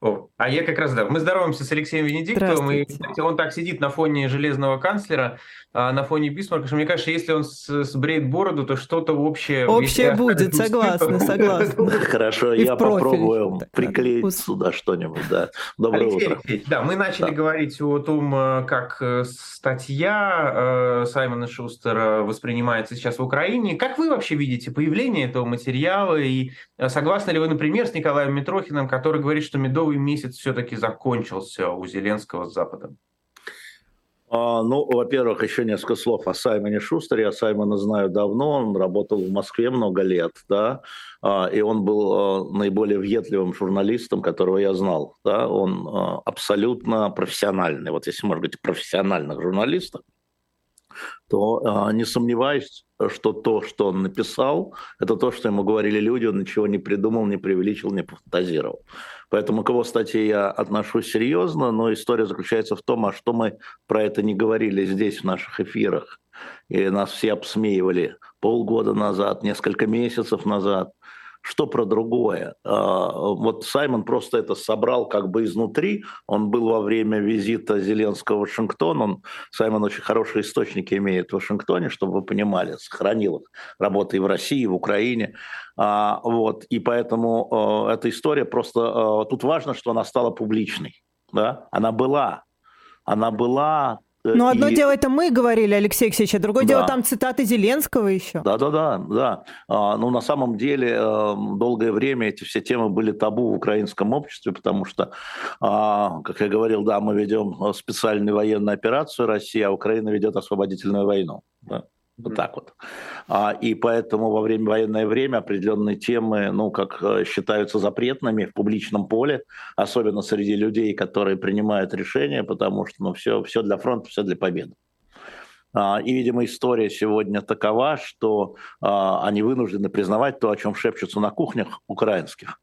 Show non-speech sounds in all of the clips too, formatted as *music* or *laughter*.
О, а я как раз, да, мы здороваемся с Алексеем Венедиктовым, и, кстати, он так сидит на фоне железного канцлера, а, на фоне Бисмарка, что мне кажется, если он сбреет бороду, то что-то общее... Общее *laughs* будет, согласна, согласна. *laughs* Хорошо, я попробую приклеить сюда что-нибудь, да. Доброе утро. Да, мы начали говорить о том, э, как э, статья э, Саймона Шустера воспринимается сейчас в Украине. Как вы вообще видите появление этого материала, и согласны ли вы, например, с Николаем Митрохиным, который говорит, что медовый медовый месяц все-таки закончился у Зеленского с Западом? А, ну, во-первых, еще несколько слов о Саймоне Шустере. Я Саймона знаю давно, он работал в Москве много лет, да, а, и он был а, наиболее въедливым журналистом, которого я знал, да, он абсолютно профессиональный, вот если можно говорить профессиональных журналистов, то не сомневаюсь, что то, что он написал, это то, что ему говорили люди, он ничего не придумал, не преувеличил, не фантазировал. Поэтому к его статье я отношусь серьезно, но история заключается в том, а что мы про это не говорили здесь, в наших эфирах. И нас все обсмеивали полгода назад, несколько месяцев назад что про другое. А, вот Саймон просто это собрал как бы изнутри. Он был во время визита Зеленского в Вашингтон. Он, Саймон очень хорошие источники имеет в Вашингтоне, чтобы вы понимали, сохранил их. Работа и в России, и в Украине. А, вот. И поэтому а, эта история просто... Тут важно, что она стала публичной. Да? Она была. Она была Э, ну, одно и... дело это мы говорили, Алексей Алексеевич, а другое да. дело там цитаты Зеленского еще. Да-да-да, да. А, ну, на самом деле, э, долгое время эти все темы были табу в украинском обществе, потому что, а, как я говорил, да, мы ведем э, специальную военную операцию России, а Украина ведет освободительную войну. Да. Вот так вот. А, и поэтому во время военное время определенные темы, ну, как э, считаются запретными в публичном поле, особенно среди людей, которые принимают решения, потому что, ну, все, все для фронта, все для победы. А, и, видимо, история сегодня такова, что а, они вынуждены признавать то, о чем шепчутся на кухнях украинских,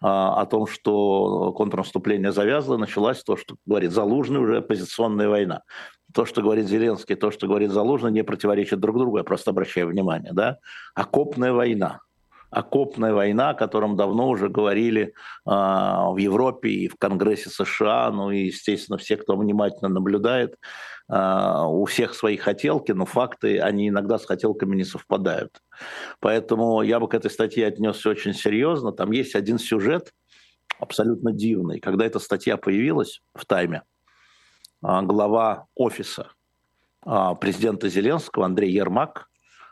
о том, что контрнаступление завязло, началась то, что говорит Залужный уже оппозиционная война то, что говорит Зеленский, то, что говорит Залужный, не противоречат друг другу, я просто обращаю внимание, да? Окопная война. Окопная война, о котором давно уже говорили э, в Европе и в Конгрессе США, ну и, естественно, все, кто внимательно наблюдает, э, у всех свои хотелки, но факты, они иногда с хотелками не совпадают. Поэтому я бы к этой статье отнесся очень серьезно. Там есть один сюжет абсолютно дивный. Когда эта статья появилась в «Тайме», глава офиса а, президента Зеленского Андрей Ермак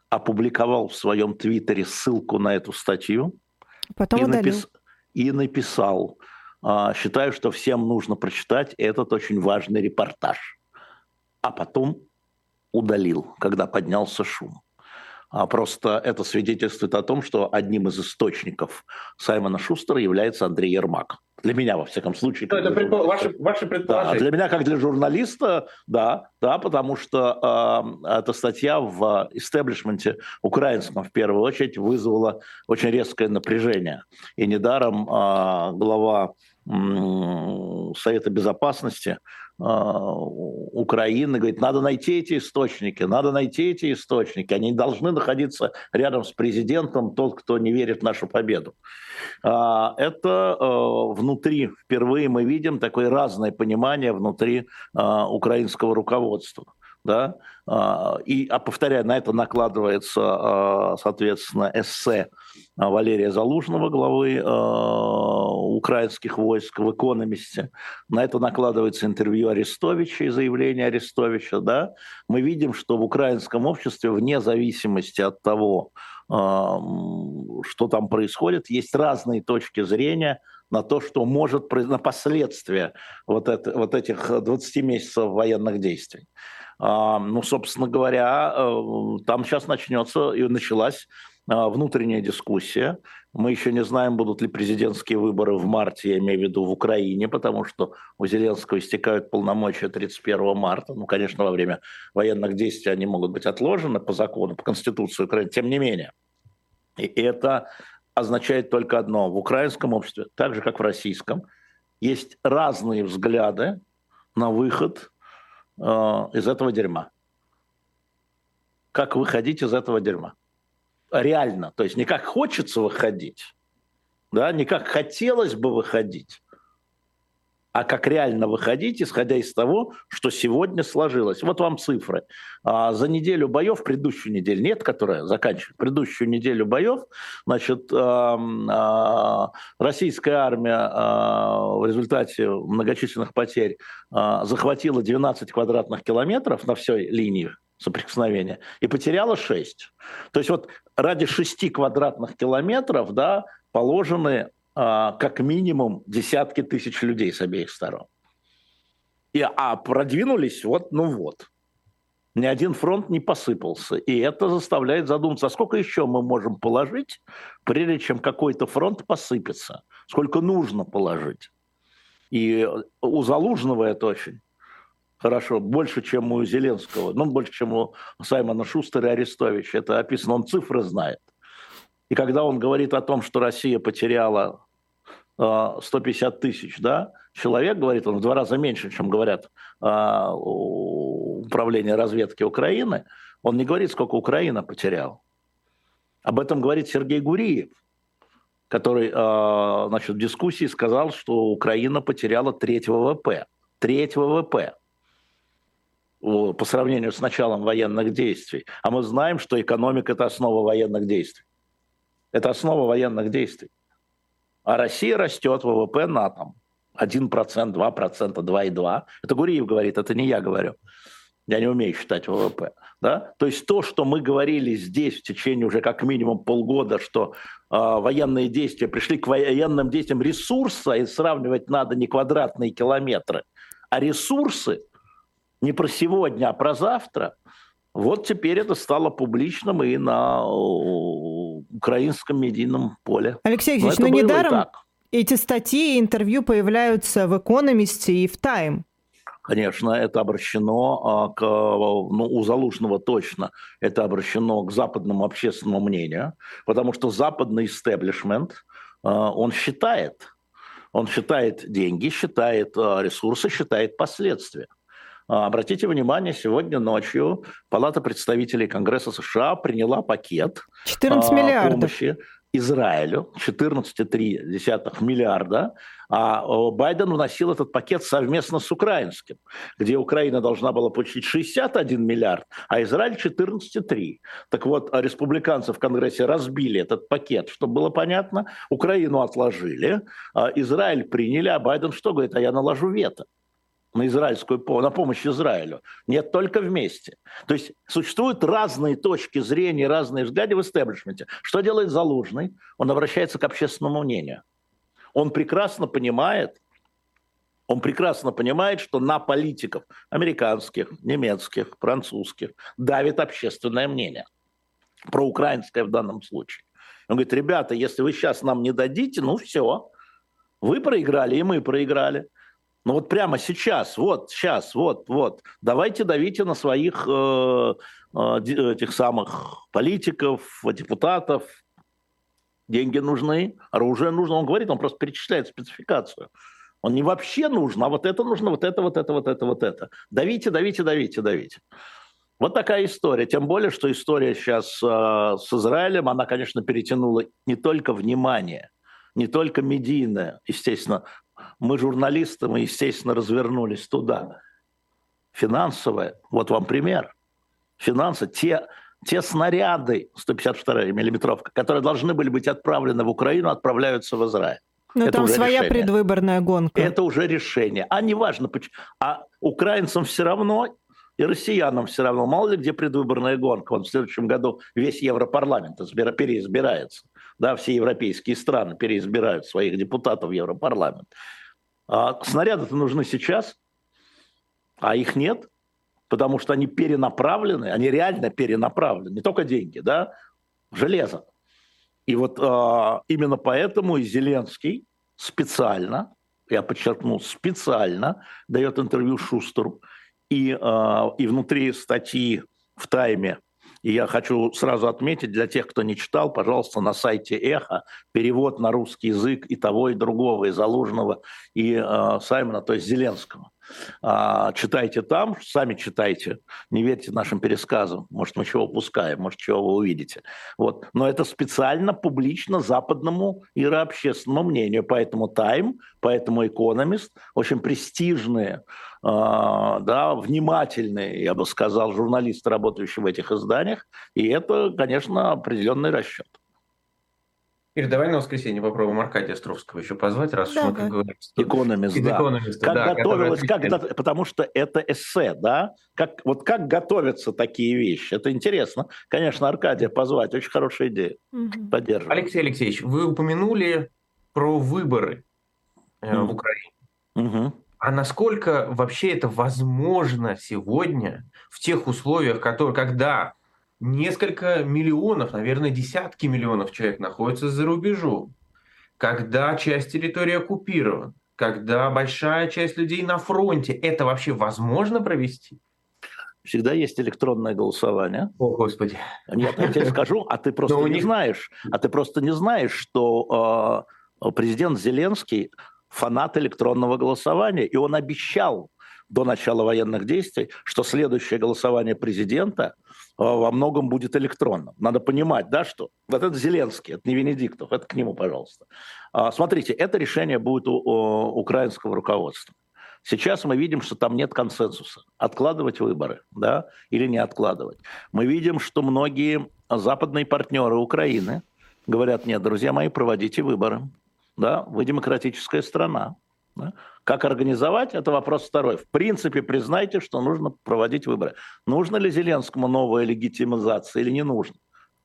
опубликовал в своем твиттере ссылку на эту статью Потом и, напис... и написал, а, считаю, что всем нужно прочитать этот очень важный репортаж. А потом удалил, когда поднялся шум. Просто это свидетельствует о том, что одним из источников Саймона Шустера является Андрей Ермак. Для меня, во всяком случае. Это предпол... ваши, ваши предположения. Да, для меня, как для журналиста, да, да потому что э, эта статья в истеблишменте украинском, в первую очередь, вызвала очень резкое напряжение. И недаром э, глава Совета Безопасности а, Украины, говорит, надо найти эти источники, надо найти эти источники, они должны находиться рядом с президентом, тот, кто не верит в нашу победу. А, это а, внутри, впервые мы видим такое разное понимание внутри украинского руководства да, и, а повторяю, на это накладывается, соответственно, эссе Валерия Залужного, главы украинских войск в «Экономисте». На это накладывается интервью Арестовича и заявление Арестовича. Да? Мы видим, что в украинском обществе, вне зависимости от того, что там происходит, есть разные точки зрения на то, что может, на последствия вот, это, вот этих 20 месяцев военных действий. Ну, собственно говоря, э, там сейчас начнется и началась а, внутренняя дискуссия. Мы еще не знаем, будут ли президентские выборы в марте, я имею в виду в Украине, потому что у Зеленского истекают полномочия 31 марта. Ну, конечно, во время военных действий они могут быть отложены по закону, по Конституции Украины. Тем не менее, и это означает только одно. В украинском обществе, так же как в российском, есть разные взгляды на выход э, из этого дерьма. как выходить из этого дерьма. Реально. То есть не как хочется выходить, да, не как хотелось бы выходить, а как реально выходить, исходя из того, что сегодня сложилось. Вот вам цифры. А, за неделю боев, предыдущую неделю, нет, которая заканчивает, предыдущую неделю боев, значит, а, а, российская армия в результате многочисленных потерь захватила 12 квадратных километров на всей линии соприкосновения и потеряла 6. То есть вот ради 6 квадратных километров да, положены а, как минимум десятки тысяч людей с обеих сторон. И, а продвинулись вот, ну вот. Ни один фронт не посыпался. И это заставляет задуматься, а сколько еще мы можем положить, прежде чем какой-то фронт посыпется? Сколько нужно положить? И у Залужного это очень хорошо, больше, чем у Зеленского, ну, больше, чем у Саймона Шустера и Арестовича. Это описано, он цифры знает. И когда он говорит о том, что Россия потеряла 150 тысяч да, человек, говорит он, в два раза меньше, чем говорят а, управление разведки Украины, он не говорит, сколько Украина потеряла. Об этом говорит Сергей Гуриев, который а, значит, в дискуссии сказал, что Украина потеряла треть ВВП. Треть ВВП по сравнению с началом военных действий. А мы знаем, что экономика – это основа военных действий. Это основа военных действий. А Россия растет, ВВП на там 1%, 2%, 2,2%. Это Гуриев говорит, это не я говорю. Я не умею считать ВВП. Да? То есть то, что мы говорили здесь в течение уже как минимум полгода, что э, военные действия пришли к военным действиям ресурса, и сравнивать надо не квадратные километры, а ресурсы не про сегодня, а про завтра, вот теперь это стало публичным и на украинском медийном поле. Алексей Алексеевич, но, но недаром эти статьи и интервью появляются в «Экономисте» и в «Тайм». Конечно, это обращено а, к, ну, у Залужного точно, это обращено к западному общественному мнению, потому что западный истеблишмент, а, он считает, он считает деньги, считает а, ресурсы, считает последствия. Обратите внимание, сегодня ночью Палата представителей Конгресса США приняла пакет 14 миллиардов. помощи Израилю. 14,3 миллиарда, а Байден вносил этот пакет совместно с украинским, где Украина должна была получить 61 миллиард, а Израиль 14,3. Так вот, республиканцы в Конгрессе разбили этот пакет, чтобы было понятно, Украину отложили, а Израиль приняли, а Байден что говорит, а я наложу вето на израильскую на помощь Израилю. Нет, только вместе. То есть существуют разные точки зрения, разные взгляды в истеблишменте. Что делает Залужный? Он обращается к общественному мнению. Он прекрасно понимает, он прекрасно понимает, что на политиков американских, немецких, французских давит общественное мнение. Проукраинское в данном случае. Он говорит, ребята, если вы сейчас нам не дадите, ну все, вы проиграли, и мы проиграли. Ну вот прямо сейчас, вот сейчас, вот, вот. Давайте давите на своих э, э, этих самых политиков, депутатов. Деньги нужны, оружие нужно. Он говорит, он просто перечисляет спецификацию. Он не вообще нужен, а вот это нужно, вот это, вот это, вот это, вот это. Давите, давите, давите, давите. Вот такая история. Тем более, что история сейчас э, с Израилем, она, конечно, перетянула не только внимание, не только медийное, естественно, мы, журналисты, мы, естественно, развернулись туда. Финансовое, вот вам пример. Финансы, те, те снаряды 152 миллиметровка, которые должны были быть отправлены в Украину, отправляются в Израиль. Но это там своя решение. предвыборная гонка. Это уже решение. А неважно, а украинцам все равно и россиянам все равно. Мало ли где предвыборная гонка. Вот в следующем году весь Европарламент переизбирается. Да, все европейские страны переизбирают своих депутатов в Европарламент. А снаряды-то нужны сейчас, а их нет, потому что они перенаправлены, они реально перенаправлены, не только деньги, да, железо. И вот а, именно поэтому и Зеленский специально, я подчеркнул, специально дает интервью Шустеру, и, а, и внутри статьи в «Тайме» И я хочу сразу отметить для тех, кто не читал, пожалуйста, на сайте «Эхо» перевод на русский язык и того, и другого, и Залужного, и э, Саймона, то есть Зеленского. А, читайте там, сами читайте, не верьте нашим пересказам. Может, мы чего упускаем, может, чего вы увидите. Вот. Но это специально, публично западному иерообщественному мнению. Поэтому Time, поэтому Economist, очень престижные, а, да, внимательные, я бы сказал, журналисты, работающие в этих изданиях. И это, конечно, определенный расчет. Ир, давай на воскресенье попробуем Аркадия Островского еще позвать, раз уж мы, как говорим... Экономист, да. как да, готовилось, как, потому что это эссе, да? Как, вот как готовятся такие вещи? Это интересно. Конечно, Аркадия позвать, очень хорошая идея. Угу. Поддерживаю. Алексей Алексеевич, вы упомянули про выборы э, угу. в Украине. Угу. А насколько вообще это возможно сегодня в тех условиях, которые, когда несколько миллионов, наверное, десятки миллионов человек находятся за рубежом, когда часть территории оккупирована, когда большая часть людей на фронте, это вообще возможно провести? Всегда есть электронное голосование. О, Господи. Нет, я тебе скажу, а ты просто не них... знаешь. А ты просто не знаешь, что э, президент Зеленский фанат электронного голосования, и он обещал до начала военных действий, что следующее голосование президента во многом будет электронным. Надо понимать, да, что вот это Зеленский, это не Венедиктов, это к нему, пожалуйста. А, смотрите, это решение будет у, у украинского руководства. Сейчас мы видим, что там нет консенсуса. Откладывать выборы, да, или не откладывать. Мы видим, что многие западные партнеры Украины говорят, нет, друзья мои, проводите выборы. Да, вы демократическая страна. Да? Как организовать, это вопрос второй. В принципе, признайте, что нужно проводить выборы. Нужно ли Зеленскому новая легитимизация или не нужно?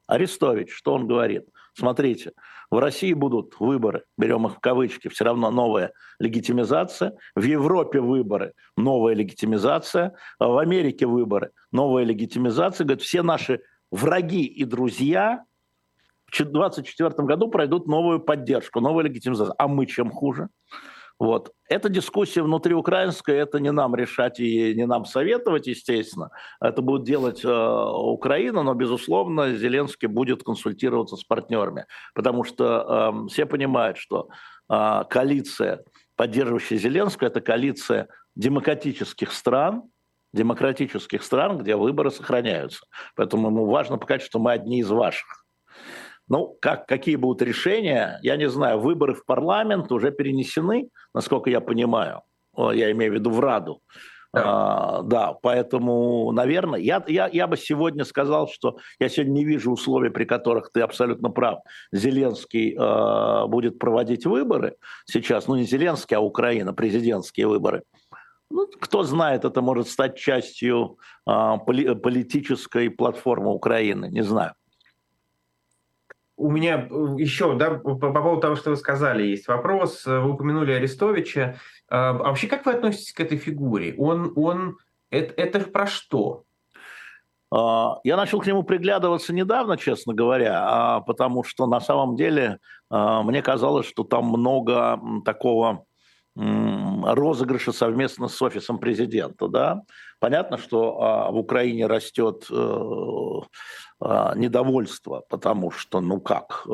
Арестович, что он говорит? Смотрите, в России будут выборы, берем их в кавычки, все равно новая легитимизация. В Европе выборы, новая легитимизация. В Америке выборы, новая легитимизация. Говорит, все наши враги и друзья в 2024 году пройдут новую поддержку, новую легитимизацию. А мы чем хуже? Вот. Эта дискуссия внутри украинская, это не нам решать и не нам советовать, естественно. Это будет делать э, Украина, но, безусловно, Зеленский будет консультироваться с партнерами, потому что э, все понимают, что э, коалиция, поддерживающая Зеленского, это коалиция демократических стран, демократических стран, где выборы сохраняются. Поэтому ему важно показать, что мы одни из ваших. Ну, как, какие будут решения, я не знаю. Выборы в парламент уже перенесены, насколько я понимаю. Я имею в виду в Раду. Да. А, да, поэтому, наверное, я, я, я бы сегодня сказал, что я сегодня не вижу условий, при которых ты абсолютно прав. Зеленский э, будет проводить выборы сейчас, ну не Зеленский, а Украина, президентские выборы. Ну, кто знает, это может стать частью э, поли, политической платформы Украины, не знаю у меня э, еще, да, по, по поводу того, что вы сказали, есть вопрос. Э, вы упомянули Арестовича. А, а вообще, как вы относитесь к этой фигуре? Он, он, это, это про что? А, я начал к нему приглядываться недавно, честно говоря, а, потому что на самом деле мне казалось, что там много такого розыгрыша совместно с офисом президента. Да? Понятно, что в Украине растет э, а, недовольство, потому что, ну как, э,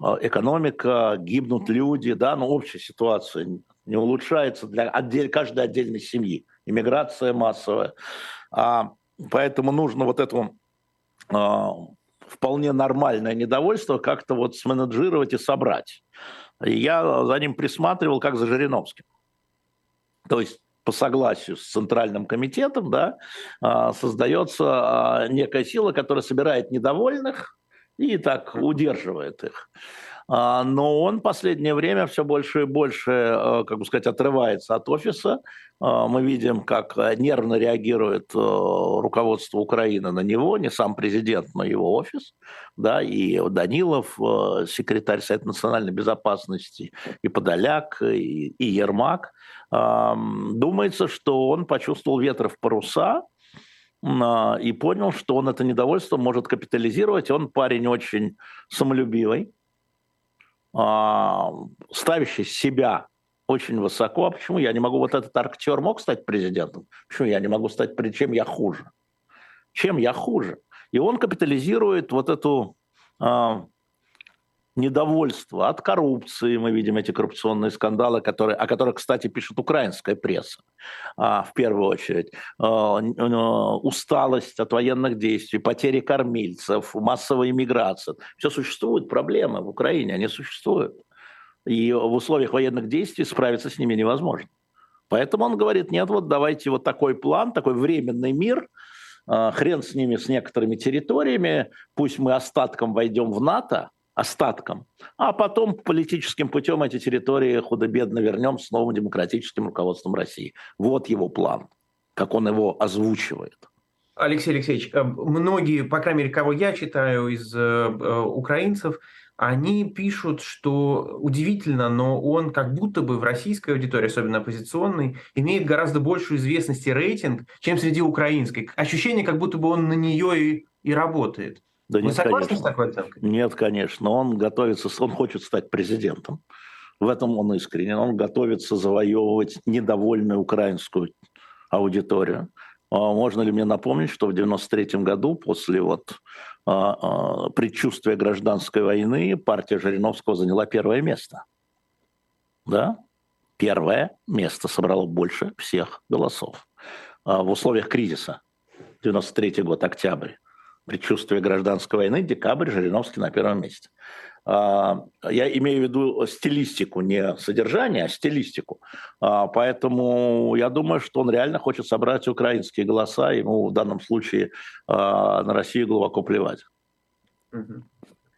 а, экономика, гибнут люди, да, но общая ситуация не улучшается для каждой отдельной семьи. Иммиграция массовая. А, поэтому нужно вот это а, вполне нормальное недовольство как-то вот сменеджировать и собрать. И я за ним присматривал, как за Жириновским. То есть по согласию с Центральным комитетом, да, а, создается а, некая сила, которая собирает недовольных и так удерживает их. А, но он последнее время все больше и больше, как бы сказать, отрывается от офиса. Мы видим, как нервно реагирует руководство Украины на него, не сам президент, но его офис. Да, и Данилов, секретарь Совета национальной безопасности, и Подоляк, и, Ермак – Думается, что он почувствовал ветры в паруса а, и понял, что он это недовольство может капитализировать. Он парень очень самолюбивый, а, ставящий себя очень высоко. А почему я не могу? Вот этот актер мог стать президентом? Почему я не могу стать? Чем я хуже? Чем я хуже? И он капитализирует вот эту недовольство от коррупции. Мы видим эти коррупционные скандалы, которые, о которых, кстати, пишет украинская пресса а, в первую очередь. А, усталость от военных действий, потери кормильцев, массовая иммиграция. Все существуют проблемы в Украине, они существуют. И в условиях военных действий справиться с ними невозможно. Поэтому он говорит, нет, вот давайте вот такой план, такой временный мир, а, хрен с ними, с некоторыми территориями, пусть мы остатком войдем в НАТО, остатком, а потом политическим путем эти территории худо-бедно вернем с новым демократическим руководством России. Вот его план, как он его озвучивает. Алексей Алексеевич, э, многие, по крайней мере, кого я читаю из э, э, украинцев, они пишут, что удивительно, но он как будто бы в российской аудитории, особенно оппозиционной, имеет гораздо большую известность и рейтинг, чем среди украинской. Ощущение, как будто бы он на нее и, и работает. Да Вы нет, согласны конечно. с такой оценкой? Нет, конечно. Он готовится, он хочет стать президентом. В этом он искренен. Он готовится завоевывать недовольную украинскую аудиторию. А можно ли мне напомнить, что в 93 году, после вот а, а, предчувствия гражданской войны, партия Жириновского заняла первое место. Да? Первое место собрало больше всех голосов. В условиях кризиса. 93 год, октябрь предчувствие гражданской войны, декабрь, Жириновский на первом месте. А, я имею в виду стилистику, не содержание, а стилистику. А, поэтому я думаю, что он реально хочет собрать украинские голоса. Ему в данном случае а, на Россию глубоко плевать.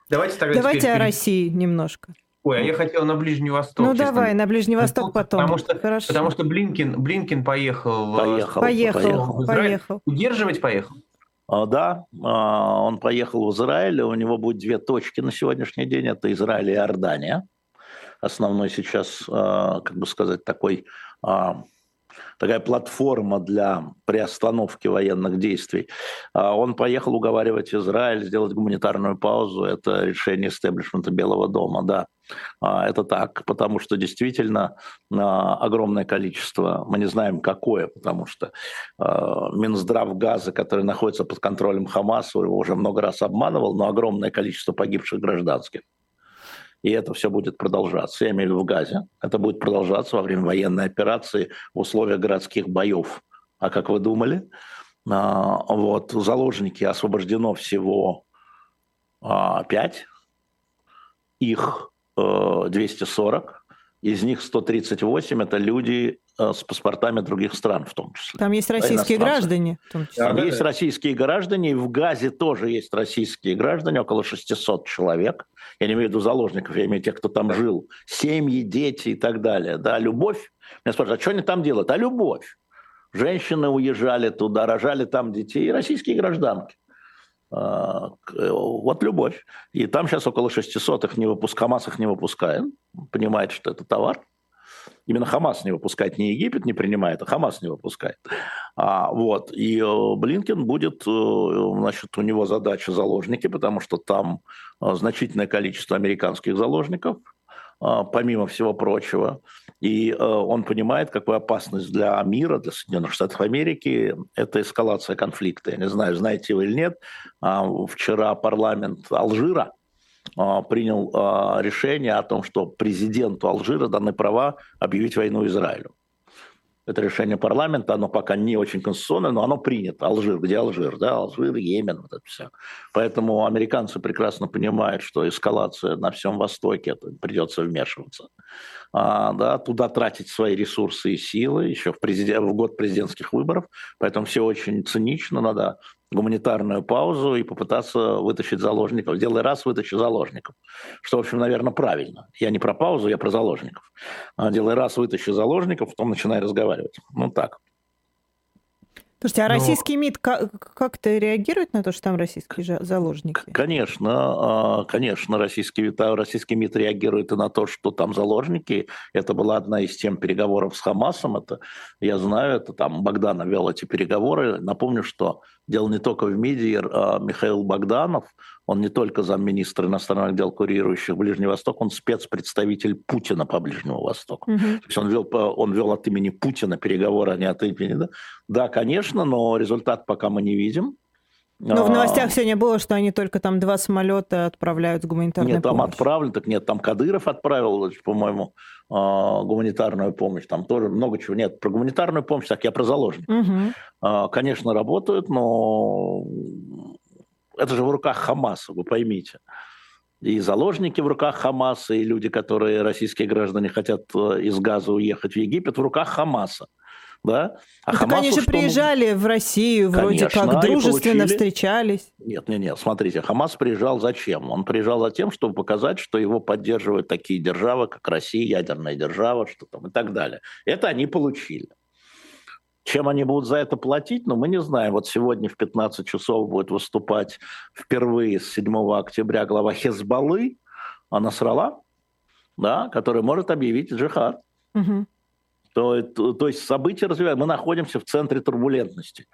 Давайте, тогда Давайте о России немножко. Ой, а я хотел на Ближний Восток. Ну честно. давай, на Ближний Восток потом. Потому что, Хорошо. потому что Блинкин, Блинкин поехал, поехал, поехал, поехал. поехал. Удерживать поехал? А, да, а, он поехал в Израиль, у него будет две точки на сегодняшний день, это Израиль и Иордания. Основной сейчас, а, как бы сказать, такой такая платформа для приостановки военных действий. Он поехал уговаривать Израиль сделать гуманитарную паузу. Это решение истеблишмента Белого дома, да. А, это так, потому что действительно а, огромное количество, мы не знаем какое, потому что а, Минздрав газа, который находится под контролем Хамаса, его уже много раз обманывал, но огромное количество погибших гражданских. И это все будет продолжаться, я имею в виду в Газе. Это будет продолжаться во время военной операции в условиях городских боев. А как вы думали? Вот, заложники освобождено всего пять. Их 240, из них 138 это люди э, с паспортами других стран в том числе. Там есть российские да, граждане. В том числе. Там да, есть да. российские граждане, и в Газе тоже есть российские граждане, около 600 человек. Я не имею в виду заложников, я имею в виду тех, кто там жил. Семьи, дети и так далее. Да, любовь. Меня спрашивают, а что они там делают? А любовь. Женщины уезжали туда, рожали там детей, и российские гражданки. А, вот любовь. И там сейчас около 600 их не выпуск, Хамас их не выпускает, понимает, что это товар. Именно Хамас не выпускает, не Египет не принимает, а Хамас не выпускает. А, вот. И э, Блинкен будет, э, значит, у него задача заложники, потому что там э, значительное количество американских заложников – помимо всего прочего. И он понимает, какую опасность для мира, для Соединенных Штатов Америки, это эскалация конфликта. Я не знаю, знаете вы или нет, а, вчера парламент Алжира принял решение о том, что президенту Алжира даны права объявить войну Израилю. Это решение парламента, оно пока не очень конституционное, но оно принято. Алжир, где Алжир? Да, Алжир, Йемен, вот это все. Поэтому американцы прекрасно понимают, что эскалация на всем Востоке, это придется вмешиваться. А, да, туда тратить свои ресурсы и силы еще в, президент, в год президентских выборов. Поэтому все очень цинично, надо гуманитарную паузу и попытаться вытащить заложников. Делай раз, вытащи заложников. Что, в общем, наверное, правильно. Я не про паузу, я про заложников. А делай раз, вытащи заложников, потом начинай разговаривать. Ну так. Слушайте, а Но... российский МИД как-то реагирует на то, что там российские заложники? Конечно, а, конечно, российский, российский МИД реагирует и на то, что там заложники. Это была одна из тем переговоров с Хамасом. Это, я знаю, это там Богданов вел эти переговоры. Напомню, что дело не только в МИДе. А Михаил Богданов, он не только замминистра иностранных дел, курирующих Ближний Восток, он спецпредставитель Путина по Ближнему Востоку. Угу. То есть он вел, он вел от имени Путина переговоры, а не от имени... Да, да конечно, но результат пока мы не видим. Но в новостях сегодня было, что они только там два самолета отправляют с гуманитарной нет, помощью. Там отправлен, так нет, там Кадыров отправил, по-моему, а, гуманитарную помощь. Там тоже много чего. Нет, про гуманитарную помощь, так я про заложников. Угу. Конечно, работают, но это же в руках Хамаса, вы поймите. И заложники в руках Хамаса, и люди, которые, российские граждане, хотят э, из Газа уехать в Египет, в руках Хамаса да? А ну, так они же приезжали в Россию, вроде Конечно, как дружественно встречались. Нет, нет, нет, смотрите, Хамас приезжал зачем? Он приезжал за тем, чтобы показать, что его поддерживают такие державы, как Россия, ядерная держава, что там и так далее. Это они получили. Чем они будут за это платить, ну, мы не знаем. Вот сегодня в 15 часов будет выступать впервые с 7 октября глава Хезбаллы, Насрала, да, который может объявить джихад. Угу то, то, то есть события развиваются. Мы находимся в центре турбулентности.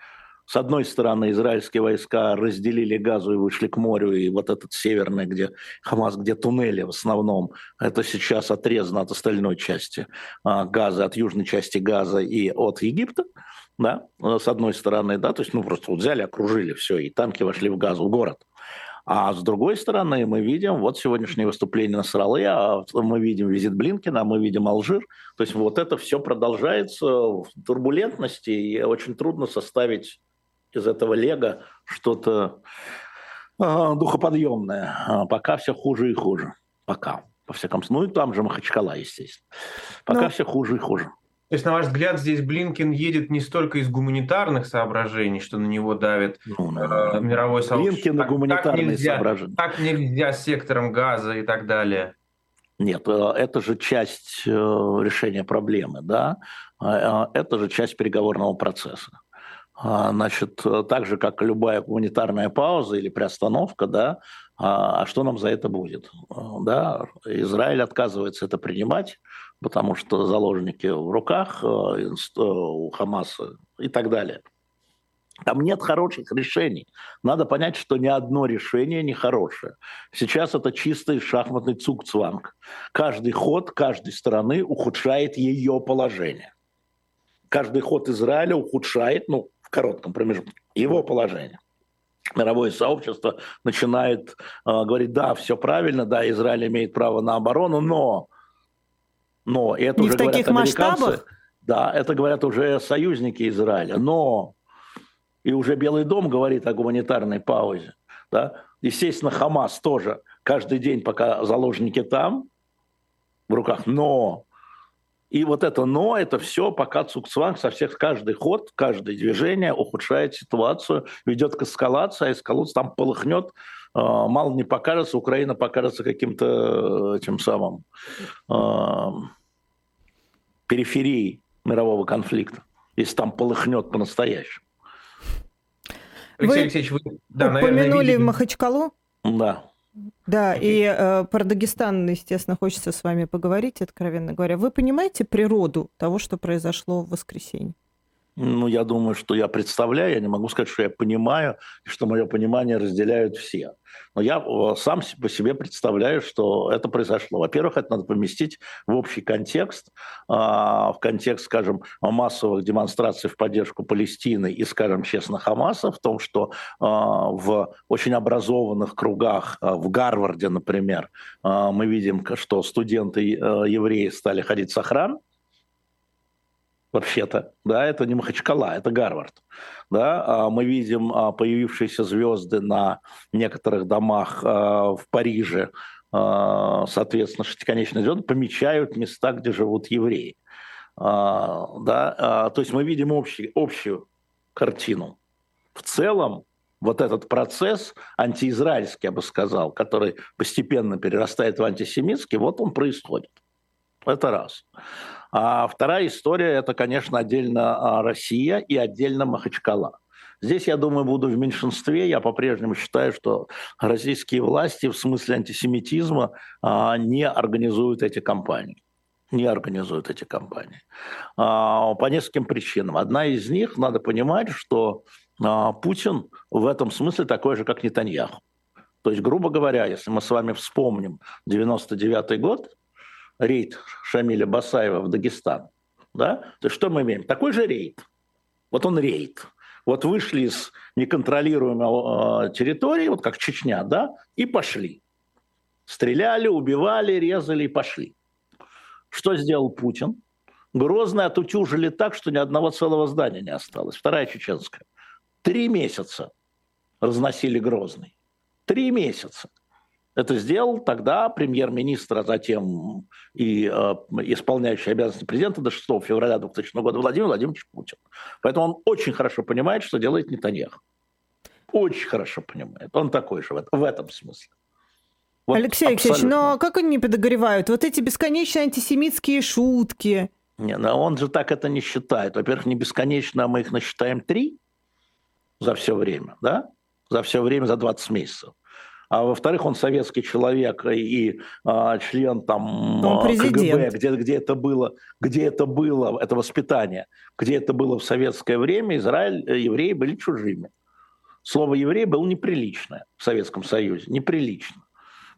С одной стороны, израильские войска разделили Газу и вышли к морю, и вот этот северный, где Хамас, где туннели в основном, это сейчас отрезано от остальной части а, Газа, от южной части Газа и от Египта, да, с одной стороны, да, то есть, ну, просто вот взяли, окружили все, и танки вошли в Газу, в город. А с другой стороны, мы видим вот сегодняшнее выступление Насралы, а мы видим визит Блинкина, а мы видим Алжир. То есть вот это все продолжается в турбулентности, и очень трудно составить из этого лего что-то э, духоподъемное. А пока все хуже и хуже. Пока. По всяком случае. Ну и там же Махачкала, естественно. Пока. Ну, все хуже и хуже. То есть, на ваш взгляд, здесь Блинкин едет не столько из гуманитарных соображений, что на него давит ну, э, мировой сообщество. Блинкин и гуманитарные так нельзя, соображения. Так нельзя с сектором газа и так далее. Нет, э, это же часть э, решения проблемы, да? А, это же часть переговорного процесса. А, значит, так же, как любая гуманитарная пауза или приостановка, да, а что нам за это будет? Да, Израиль отказывается это принимать, потому что заложники в руках э, э, у Хамаса и так далее. Там нет хороших решений. Надо понять, что ни одно решение не хорошее. Сейчас это чистый шахматный цугцванг. Каждый ход каждой страны ухудшает ее положение. Каждый ход Израиля ухудшает, ну, в коротком промежутке, его положение мировое сообщество начинает э, говорить, да, все правильно, да, Израиль имеет право на оборону, но но это Не уже в таких масштабах? Да, это говорят уже союзники Израиля. Но и уже Белый дом говорит о гуманитарной паузе. Да? Естественно, Хамас тоже каждый день, пока заложники там, в руках, но и вот это «но» – это все пока Цукцванг со всех, каждый ход, каждое движение ухудшает ситуацию, ведет к эскалации, а эскалация там полыхнет, а, мало не покажется, Украина покажется каким-то э, этим самым э, периферией мирового конфликта, если там полыхнет по-настоящему. Вы Алексей вы да, упомянули наверное, Махачкалу? Да. Да, и э, про Дагестан, естественно, хочется с вами поговорить, откровенно говоря. Вы понимаете природу того, что произошло в воскресенье? Ну, я думаю, что я представляю, я не могу сказать, что я понимаю, и что мое понимание разделяют все. Но я э, сам по себе представляю, что это произошло. Во-первых, это надо поместить в общий контекст, а, в контекст, скажем, массовых демонстраций в поддержку Палестины и, скажем честно, Хамаса, в том, что а, в очень образованных кругах, а, в Гарварде, например, мы видим, что студенты э, евреи стали ходить с охран, вообще-то, да, это не Махачкала, это Гарвард, да, а мы видим а, появившиеся звезды на некоторых домах а, в Париже, соответственно, шестиконечные звезды помечают места, где живут евреи, да, то есть мы видим общий, общую картину. В целом, вот этот процесс антиизраильский, я бы сказал, который постепенно перерастает в антисемитский, вот он происходит. Это раз. А вторая история – это, конечно, отдельно а, Россия и отдельно Махачкала. Здесь, я думаю, буду в меньшинстве. Я по-прежнему считаю, что российские власти в смысле антисемитизма а, не организуют эти кампании. Не организуют эти кампании. А, по нескольким причинам. Одна из них, надо понимать, что Путин в этом смысле такой же, как Нетаньяху. То есть, грубо говоря, если мы с вами вспомним 99 год, рейд Шамиля Басаева в Дагестан, да, то что мы имеем? Такой же рейд. Вот он рейд. Вот вышли из неконтролируемой э, территории, вот как Чечня, да, и пошли. Стреляли, убивали, резали и пошли. Что сделал Путин? Грозный отутюжили так, что ни одного целого здания не осталось. Вторая чеченская. Три месяца разносили Грозный. Три месяца. Это сделал тогда премьер-министр, а затем и э, исполняющий обязанности президента до 6 февраля 2000 года Владимир Владимирович Путин. Поэтому он очень хорошо понимает, что делает Нетаньяху. Очень хорошо понимает. Он такой же в, в этом смысле. Вот Алексей Алексеевич, но как они не подогревают? Вот эти бесконечные антисемитские шутки. Не, ну он же так это не считает. Во-первых, не бесконечно, а мы их насчитаем три за все время, да? За все время, за 20 месяцев а во-вторых, он советский человек и а, член там он а, КГБ, где, где это было, где это было, это воспитание, где это было в советское время, Израиль, э, евреи были чужими. Слово еврей было неприличное в Советском Союзе, неприлично.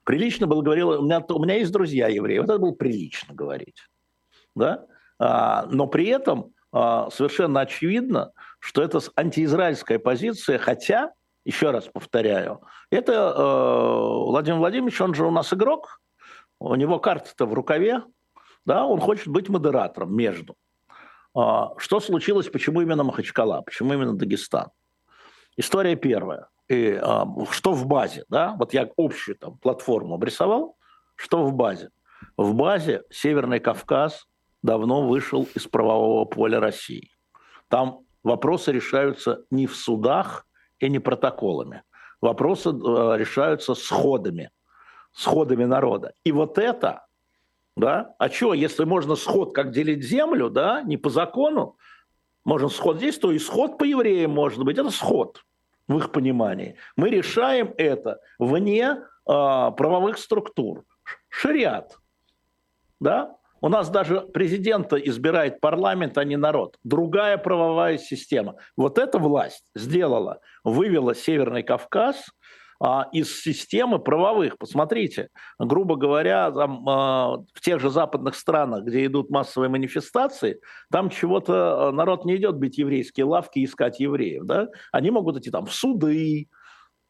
Прилично было говорить, у меня, у меня есть друзья евреи, вот это было прилично говорить. Да? А, но при этом а, совершенно очевидно, что это антиизраильская позиция, хотя еще раз повторяю, это э, Владимир Владимирович, он же у нас игрок, у него карта-то в рукаве, да, он хочет быть модератором между. Э, что случилось, почему именно Махачкала, почему именно Дагестан? История первая. И, э, что в базе, да, вот я общую там платформу обрисовал, что в базе? В базе Северный Кавказ давно вышел из правового поля России. Там вопросы решаются не в судах, и не протоколами. Вопросы э, решаются сходами, сходами народа. И вот это, да, а что, если можно сход как делить землю, да, не по закону, можно сход здесь, то и сход по евреям может быть, это сход в их понимании. Мы решаем это вне э, правовых структур. Шариат, да, у нас даже президента избирает парламент, а не народ. Другая правовая система. Вот эта власть сделала, вывела Северный Кавказ а, из системы правовых. Посмотрите, грубо говоря, там, а, в тех же западных странах, где идут массовые манифестации, там чего-то а, народ не идет бить еврейские лавки и искать евреев. Да? Они могут идти там в суды,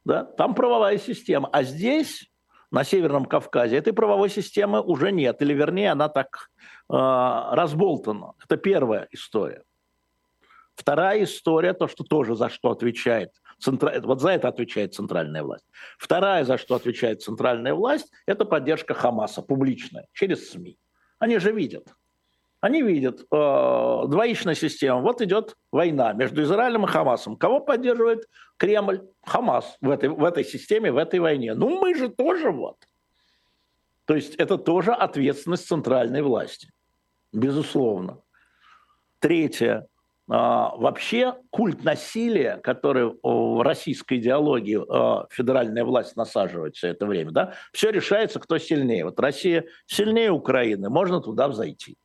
да? там правовая система. А здесь на Северном Кавказе, этой правовой системы уже нет, или вернее она так э, разболтана. Это первая история. Вторая история, то, что тоже за что отвечает, центра... вот за это отвечает центральная власть. Вторая, за что отвечает центральная власть, это поддержка Хамаса публичная, через СМИ. Они же видят, они видят э, двоичная система. Вот идет война между Израилем и Хамасом. Кого поддерживает Кремль? Хамас в этой, в этой системе, в этой войне. Ну, мы же тоже вот. То есть это тоже ответственность центральной власти. Безусловно. Третье. А, вообще культ насилия, который в российской идеологии а, федеральная власть насаживает все это время, да, все решается, кто сильнее. Вот Россия сильнее Украины, можно туда взойти.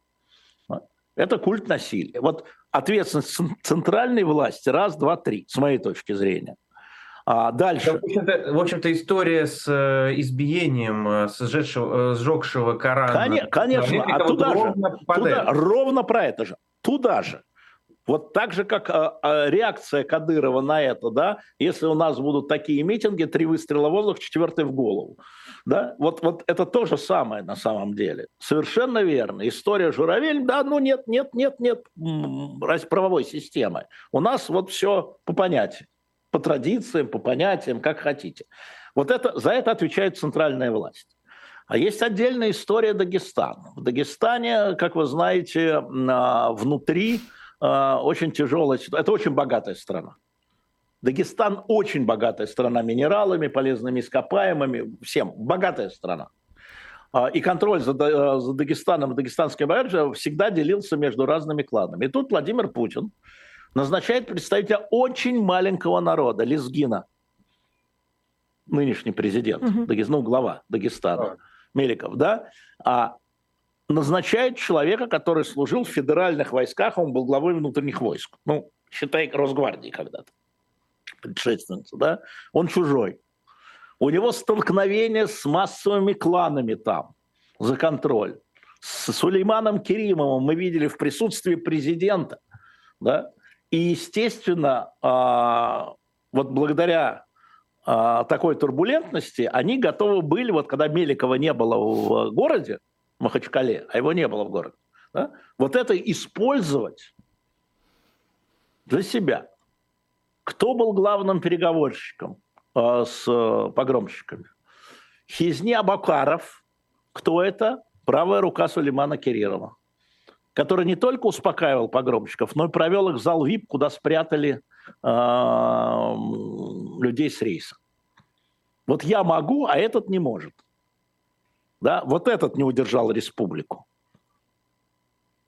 Это культ насилия. Вот ответственность центральной власти раз, два, три, с моей точки зрения. А дальше. В общем-то, в общем-то история с э, избиением, э, с сжегшего, э, сжегшего Коран. Конечно, конечно. а туда же, туда, ровно про это же. Туда же. Вот так же, как а, а, реакция Кадырова на это, да, если у нас будут такие митинги, три выстрела в воздух, четвертый в голову. Да? Вот, вот это то же самое на самом деле. Совершенно верно. История Журавель, да, ну нет, нет, нет, нет правовой системы. У нас вот все по понятиям, по традициям, по понятиям, как хотите. Вот это, за это отвечает центральная власть. А есть отдельная история Дагестана. В Дагестане, как вы знаете, а, внутри а, очень тяжелая ситуация. Это очень богатая страна. Дагестан очень богатая страна минералами, полезными ископаемыми, всем. Богатая страна. А, и контроль за, за Дагестаном дагестанской баржей всегда делился между разными кланами. И тут Владимир Путин назначает представителя очень маленького народа, Лезгина, нынешний президент, угу. ну, глава Дагестана, Меликов, да, а назначает человека, который служил в федеральных войсках, он был главой внутренних войск. Ну, считай, Росгвардии когда-то, предшественница, да? Он чужой. У него столкновение с массовыми кланами там за контроль. С Сулейманом Керимовым мы видели в присутствии президента, да? И, естественно, а, вот благодаря а, такой турбулентности они готовы были, вот когда Меликова не было в городе, Махачкале, а его не было в городе, да, вот это использовать для себя. Кто был главным переговорщиком э, с э, погромщиками? Хизни Абакаров. Кто это? Правая рука Сулеймана Кириллова который не только успокаивал погромщиков, но и провел их в зал ВИП, куда спрятали э, людей с рейса. Вот я могу, а этот не может. Да? Вот этот не удержал республику.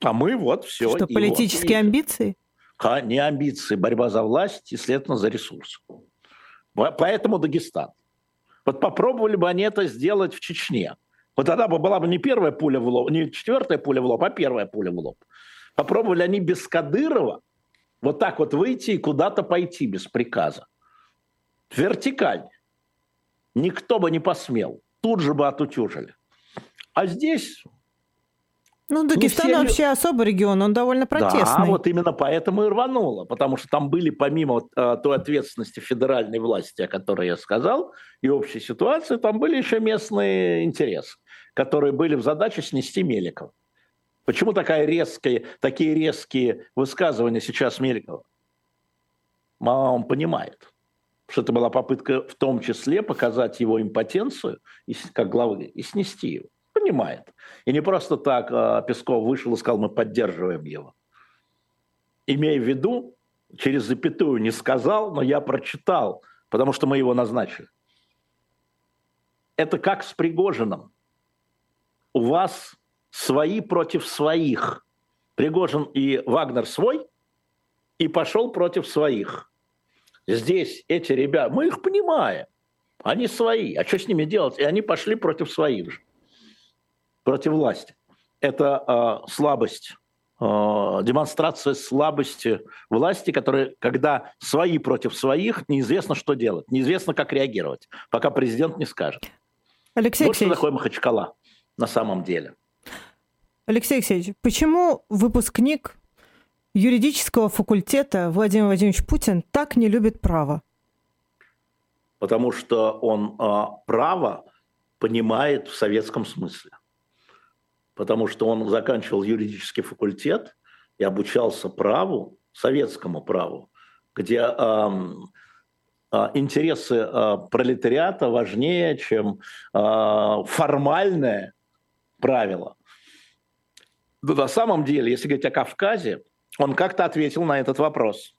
А мы вот все. Что, политические вот, амбиции? Не амбиции, борьба за власть и, следовательно, за ресурсы. Поэтому Дагестан. Вот попробовали бы они это сделать в Чечне. Вот тогда бы была бы не первая пуля в лоб, не четвертая пуля в лоб, а первая пуля в лоб. Попробовали они без Кадырова вот так вот выйти и куда-то пойти без приказа. Вертикально. Никто бы не посмел. Тут же бы отутюжили. А здесь ну, Дагестан все... вообще особый регион, он довольно протестный. Да, вот именно поэтому и рвануло, потому что там были, помимо э, той ответственности федеральной власти, о которой я сказал, и общей ситуации, там были еще местные интересы, которые были в задаче снести Меликова. Почему такая резкая, такие резкие высказывания сейчас Меликова? Он понимает, что это была попытка в том числе показать его импотенцию как главы и снести его понимает. И не просто так а, Песков вышел и сказал, мы поддерживаем его. Имея в виду, через запятую не сказал, но я прочитал, потому что мы его назначили. Это как с Пригожиным. У вас свои против своих. Пригожин и Вагнер свой, и пошел против своих. Здесь эти ребята, мы их понимаем, они свои. А что с ними делать? И они пошли против своих же против власти. Это э, слабость, э, демонстрация слабости власти, которая, когда свои против своих, неизвестно, что делать, неизвестно, как реагировать, пока президент не скажет. Алексей вот что такое Махачкала на самом деле. Алексей Алексеевич, почему выпускник юридического факультета Владимир Владимирович Путин так не любит право? Потому что он э, право понимает в советском смысле потому что он заканчивал юридический факультет и обучался праву, советскому праву, где э, интересы э, пролетариата важнее, чем э, формальное правило. Но на самом деле, если говорить о Кавказе, он как-то ответил на этот вопрос.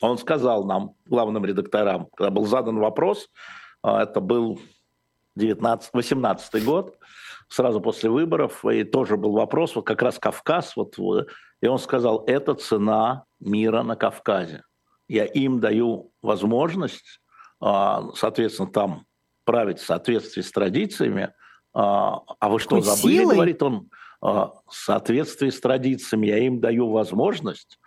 Он сказал нам, главным редакторам, когда был задан вопрос, это был 19, 18 год, сразу после выборов, и тоже был вопрос, вот как раз Кавказ, вот, и он сказал, это цена мира на Кавказе. Я им даю возможность, а, соответственно, там править в соответствии с традициями, а, а вы что, забыли, силой? говорит он, а, в соответствии с традициями я им даю возможность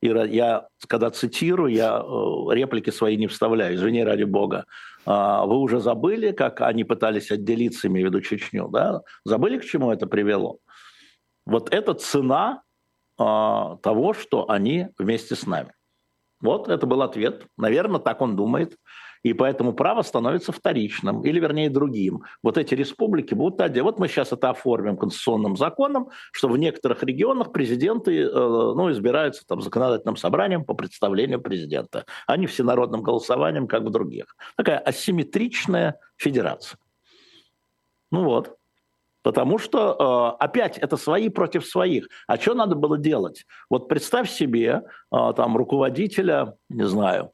и я, когда цитирую, я э, реплики свои не вставляю, извини ради бога. А, вы уже забыли, как они пытались отделиться, имею в виду Чечню, да? Забыли, к чему это привело? Вот это цена а, того, что они вместе с нами. Вот это был ответ. Наверное, так он думает и поэтому право становится вторичным, или вернее другим. Вот эти республики будут отдельно. Вот мы сейчас это оформим конституционным законом, что в некоторых регионах президенты э, ну, избираются там, законодательным собранием по представлению президента, а не всенародным голосованием, как в других. Такая асимметричная федерация. Ну вот. Потому что, э, опять, это свои против своих. А что надо было делать? Вот представь себе э, там руководителя, не знаю,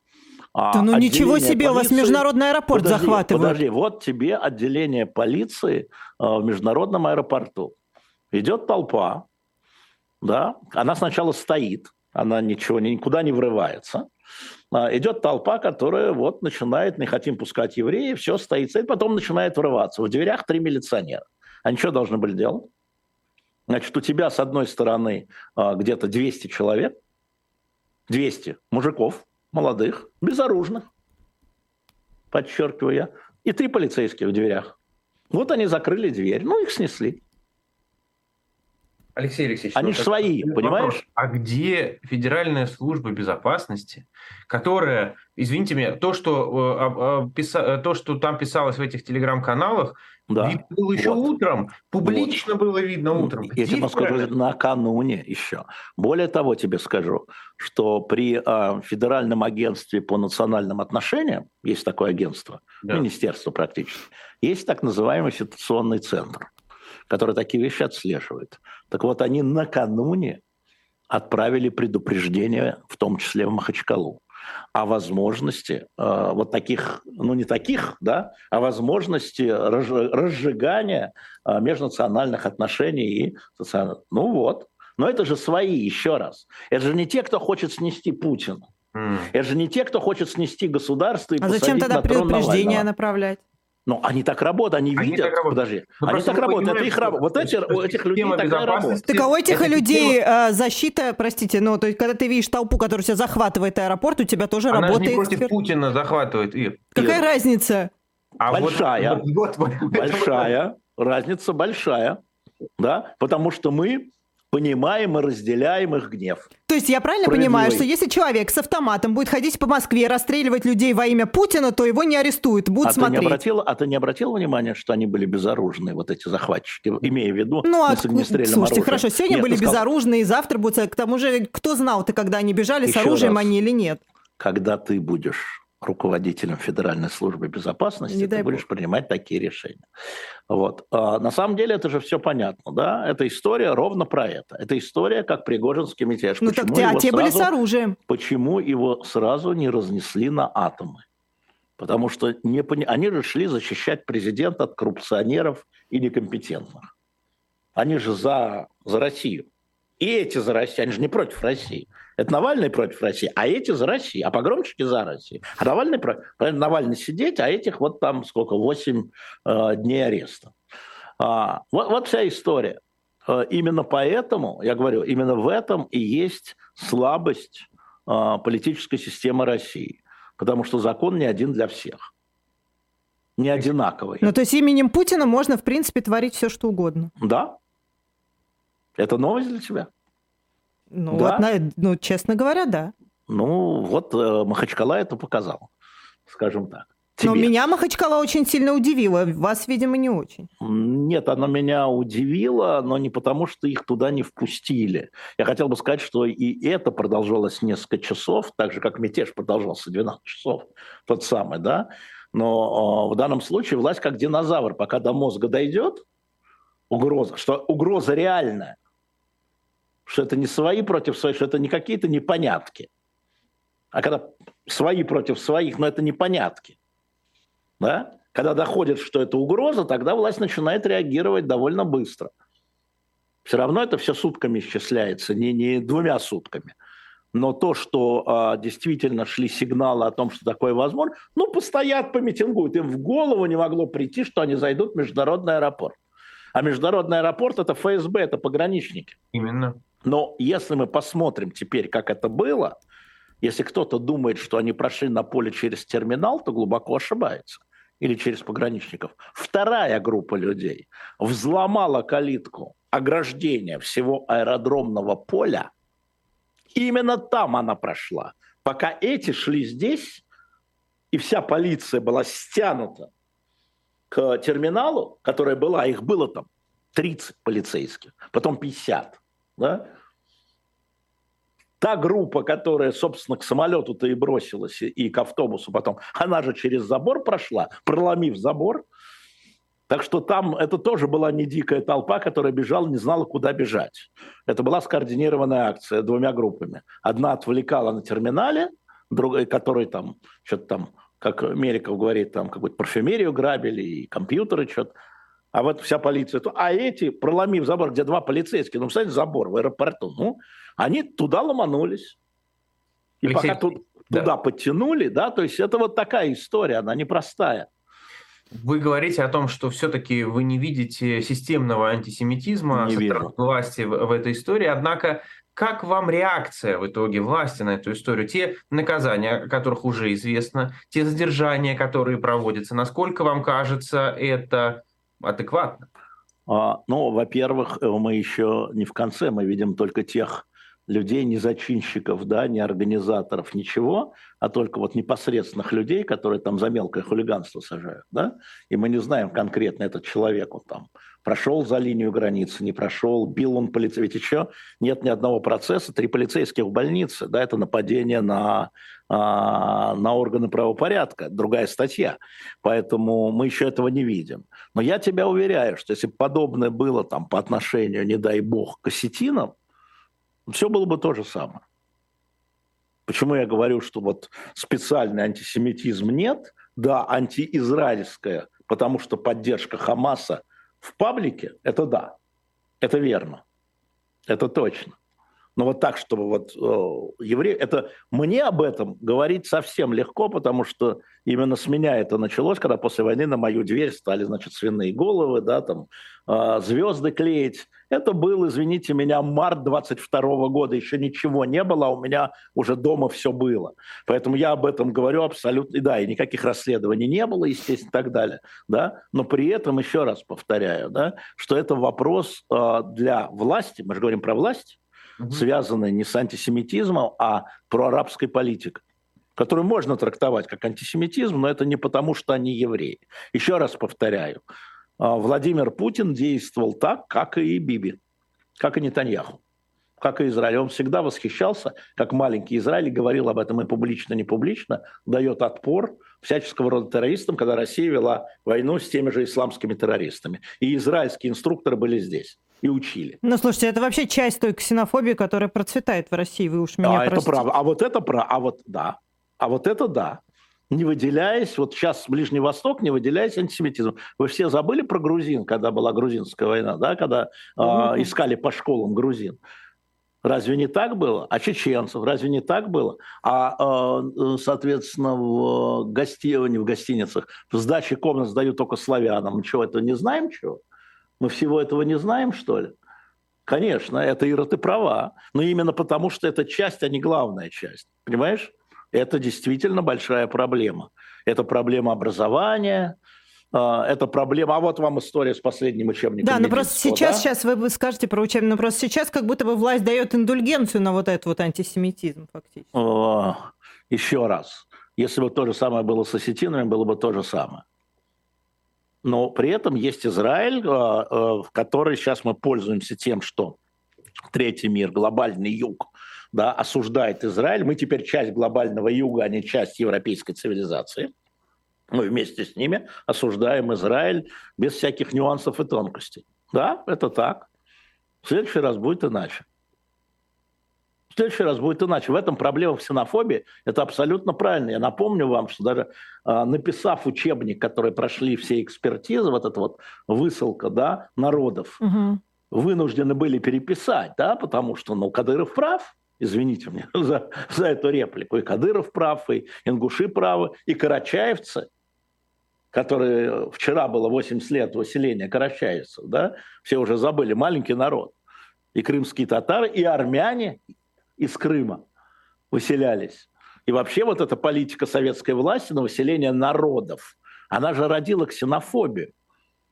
да ну ничего себе, полиции... у вас международный аэропорт подожди, захватывают. Подожди, вот тебе отделение полиции э, в международном аэропорту. Идет толпа, да, она сначала стоит, она ничего никуда не врывается. А, идет толпа, которая вот начинает, не хотим пускать евреев, все стоит, стоит, потом начинает врываться. В дверях три милиционера. Они что должны были делать? Значит, у тебя с одной стороны а, где-то 200 человек, 200 мужиков, молодых, безоружных, подчеркиваю я, и три полицейских в дверях. Вот они закрыли дверь, ну их снесли. Алексей Алексеевич, они же свои, вопрос. понимаешь? А где Федеральная служба безопасности, которая, извините меня, то, что, э, э, то, что там писалось в этих телеграм-каналах, да. Вид был еще вот. утром, публично вот. было видно утром. Я тебе скажу, накануне еще. Более того, тебе скажу, что при э, Федеральном агентстве по национальным отношениям, есть такое агентство, да. министерство практически, есть так называемый ситуационный центр, который такие вещи отслеживает. Так вот, они накануне отправили предупреждение, в том числе в Махачкалу о возможности э, вот таких, ну не таких, да, а возможности разжигания э, межнациональных отношений и социальных. Ну вот. Но это же свои, еще раз. Это же не те, кто хочет снести Путина. Mm. Это же не те, кто хочет снести государство и А зачем тогда предупреждение направлять? Ну, они так работают, они, они видят, так подожди, ну, они так работают, это их работа. Вот эти, у этих людей такая работа. Так а у этих людей система... защита, простите, ну, то есть, когда ты видишь толпу, которая тебя захватывает аэропорт, у тебя тоже Она работает... Она не против Путина захватывает, Ир. Какая Ир. разница? А большая, вот, вот, вот, большая, разница большая, да, потому что мы понимаем и разделяем их гнев. То есть я правильно понимаю, что если человек с автоматом будет ходить по Москве и расстреливать людей во имя Путина, то его не арестуют, будут а смотреть. Ты не обратил, а ты не обратил внимания, что они были безоружные, вот эти захватчики, имея в виду ну, а, Слушайте, оружием? хорошо, сегодня нет, были сказал... безоружные, завтра будут... К тому же, кто знал-то, когда они бежали, Еще с оружием раз, они или нет? Когда ты будешь руководителем Федеральной службы безопасности, Не ты будешь Бог. принимать такие решения. Вот. А на самом деле это же все понятно, да? Эта история ровно про это. Это история, как Пригожинский мятеж. Ну почему так те, а те сразу, были с оружием. Почему его сразу не разнесли на атомы? Потому что не пони... они же шли защищать президента от коррупционеров и некомпетентных. Они же за, за Россию. И эти за Россию, они же не против России. Это Навальный против России, а эти за Россию, а погромщики за Россию. А Навальный, Навальный сидеть, а этих вот там сколько, 8 э, дней ареста. А, вот, вот вся история. Э, именно поэтому, я говорю, именно в этом и есть слабость э, политической системы России. Потому что закон не один для всех. Не одинаковый. Ну, то есть именем Путина можно, в принципе, творить все, что угодно. Да. Это новость для тебя? Ну, да? вот, ну, честно говоря, да. Ну, вот э, Махачкала это показал, скажем так. Тебе. Но меня Махачкала очень сильно удивила, вас, видимо, не очень. Нет, она меня удивила, но не потому, что их туда не впустили. Я хотел бы сказать, что и это продолжалось несколько часов, так же, как мятеж продолжался 12 часов, тот самый, да. Но э, в данном случае власть как динозавр, пока до мозга дойдет, угроза, что угроза реальная, что это не свои против своих, что это не какие-то непонятки. А когда свои против своих, но это непонятки. Да? Когда доходит, что это угроза, тогда власть начинает реагировать довольно быстро. Все равно это все сутками исчисляется, не, не двумя сутками. Но то, что а, действительно шли сигналы о том, что такое возможно, ну, постоят, помитингуют. Им в голову не могло прийти, что они зайдут в международный аэропорт. А международный аэропорт – это ФСБ, это пограничники. Именно. Но если мы посмотрим теперь, как это было, если кто-то думает, что они прошли на поле через терминал, то глубоко ошибается. Или через пограничников. Вторая группа людей взломала калитку ограждения всего аэродромного поля. Именно там она прошла. Пока эти шли здесь, и вся полиция была стянута к терминалу, которая была, их было там 30 полицейских, потом 50 да? Та группа, которая, собственно, к самолету-то и бросилась, и к автобусу потом, она же через забор прошла, проломив забор. Так что там это тоже была не дикая толпа, которая бежала, не знала, куда бежать. Это была скоординированная акция двумя группами. Одна отвлекала на терминале, другая, который там что-то там, как Мериков говорит, там какую-то парфюмерию грабили и компьютеры что-то а вот вся полиция, а эти, проломив забор, где два полицейских, ну, кстати, забор в аэропорту, ну, они туда ломанулись. И Алексей, пока тут, да. туда подтянули, да, то есть это вот такая история, она непростая. Вы говорите о том, что все-таки вы не видите системного антисемитизма не со стороны власти в, в этой истории, однако как вам реакция в итоге власти на эту историю? Те наказания, о которых уже известно, те задержания, которые проводятся, насколько вам кажется это адекватно? А, ну, во-первых, э, мы еще не в конце, мы видим только тех людей, не зачинщиков, да, не организаторов, ничего, а только вот непосредственных людей, которые там за мелкое хулиганство сажают, да, и мы не знаем конкретно этот человек, он там прошел за линию границы, не прошел, бил он полицейских, ведь еще нет ни одного процесса, три полицейских в больнице, да, это нападение на, на органы правопорядка, другая статья, поэтому мы еще этого не видим. Но я тебя уверяю, что если подобное было там по отношению, не дай бог, к осетинам, все было бы то же самое. Почему я говорю, что вот специальный антисемитизм нет, да, антиизраильская, потому что поддержка Хамаса в паблике, это да, это верно, это точно. Но вот так, чтобы вот э, евреи... Это мне об этом говорить совсем легко, потому что именно с меня это началось, когда после войны на мою дверь стали, значит, свиные головы, да, там, э, звезды клеить. Это был, извините меня, март 22 года, еще ничего не было, а у меня уже дома все было. Поэтому я об этом говорю абсолютно, да, и никаких расследований не было, естественно, и так далее, да, но при этом, еще раз повторяю, да, что это вопрос э, для власти, мы же говорим про власть, угу. связанная не с антисемитизмом, а про арабской политикой которую можно трактовать как антисемитизм, но это не потому, что они евреи. Еще раз повторяю, а, Владимир Путин действовал так, как и Биби, как и Нетаньяху, как и Израиль. Он всегда восхищался, как маленький Израиль, говорил об этом и публично, и не публично, дает отпор всяческого рода террористам, когда Россия вела войну с теми же исламскими террористами. И израильские инструкторы были здесь и учили. Ну, слушайте, это вообще часть той ксенофобии, которая процветает в России, вы уж меня а, простите. это правда. А вот это правда. А вот да. А вот это да. Не выделяясь, вот сейчас Ближний Восток, не выделяясь антисемитизмом. Вы все забыли про грузин, когда была грузинская война, да, когда mm-hmm. э, искали по школам грузин. Разве не так было? А чеченцев? Разве не так было? А, э, соответственно, в, гости... не в гостиницах, в сдаче комнат сдают только славянам. Мы чего, это не знаем чего? Мы всего этого не знаем, что ли? Конечно, это, Ира, ты права. Но именно потому, что это часть, а не главная часть. Понимаешь? Это действительно большая проблема. Это проблема образования, а, это проблема. А вот вам история с последним учебником. Да, но просто сейчас, да? сейчас вы скажете про учебник, но просто сейчас как будто бы власть дает индульгенцию на вот этот вот антисемитизм фактически. О, еще раз. Если бы то же самое было с осетинами, было бы то же самое но при этом есть Израиль, а, а, в который сейчас мы пользуемся тем, что третий мир, глобальный юг, да, осуждает Израиль. Мы теперь часть глобального юга, а не часть европейской цивилизации. Мы вместе с ними осуждаем Израиль без всяких нюансов и тонкостей. Да, это так. В следующий раз будет иначе. В следующий раз будет иначе. В этом проблема в ксенофобии. Это абсолютно правильно. Я напомню вам, что даже э, написав учебник, который прошли все экспертизы, вот эта вот высылка да, народов, угу. вынуждены были переписать, да, потому что ну, Кадыров прав, извините меня *laughs* за, за эту реплику, и Кадыров прав, и ингуши правы, и карачаевцы, которые вчера было 80 лет выселения карачаевцев, да, все уже забыли, маленький народ, и крымские татары, и армяне, из Крыма выселялись. И вообще вот эта политика советской власти на выселение народов, она же родила ксенофобию.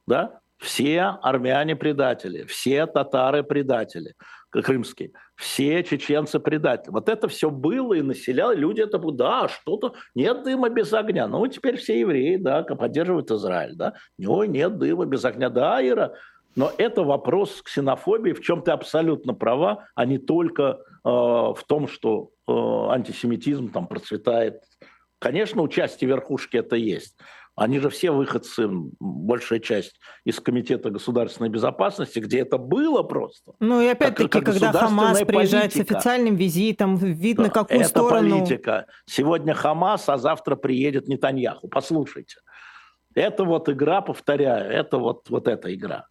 Да? Все армяне предатели, все татары предатели крымские, все чеченцы предатели. Вот это все было и населяло, люди это будут, да, что-то, нет дыма без огня. Ну, теперь все евреи, да, поддерживают Израиль, да. Ой, нет дыма без огня. Да, Ира, но это вопрос ксенофобии, в чем ты абсолютно права, а не только э, в том, что э, антисемитизм там процветает. Конечно, у части верхушки это есть. Они же все выходцы, большая часть, из Комитета государственной безопасности, где это было просто. Ну и опять-таки, когда Хамас приезжает политика. с официальным визитом, видно, да, какую это сторону... политика. Сегодня Хамас, а завтра приедет Нетаньяху. Послушайте. Это вот игра, повторяю, это вот, вот эта игра.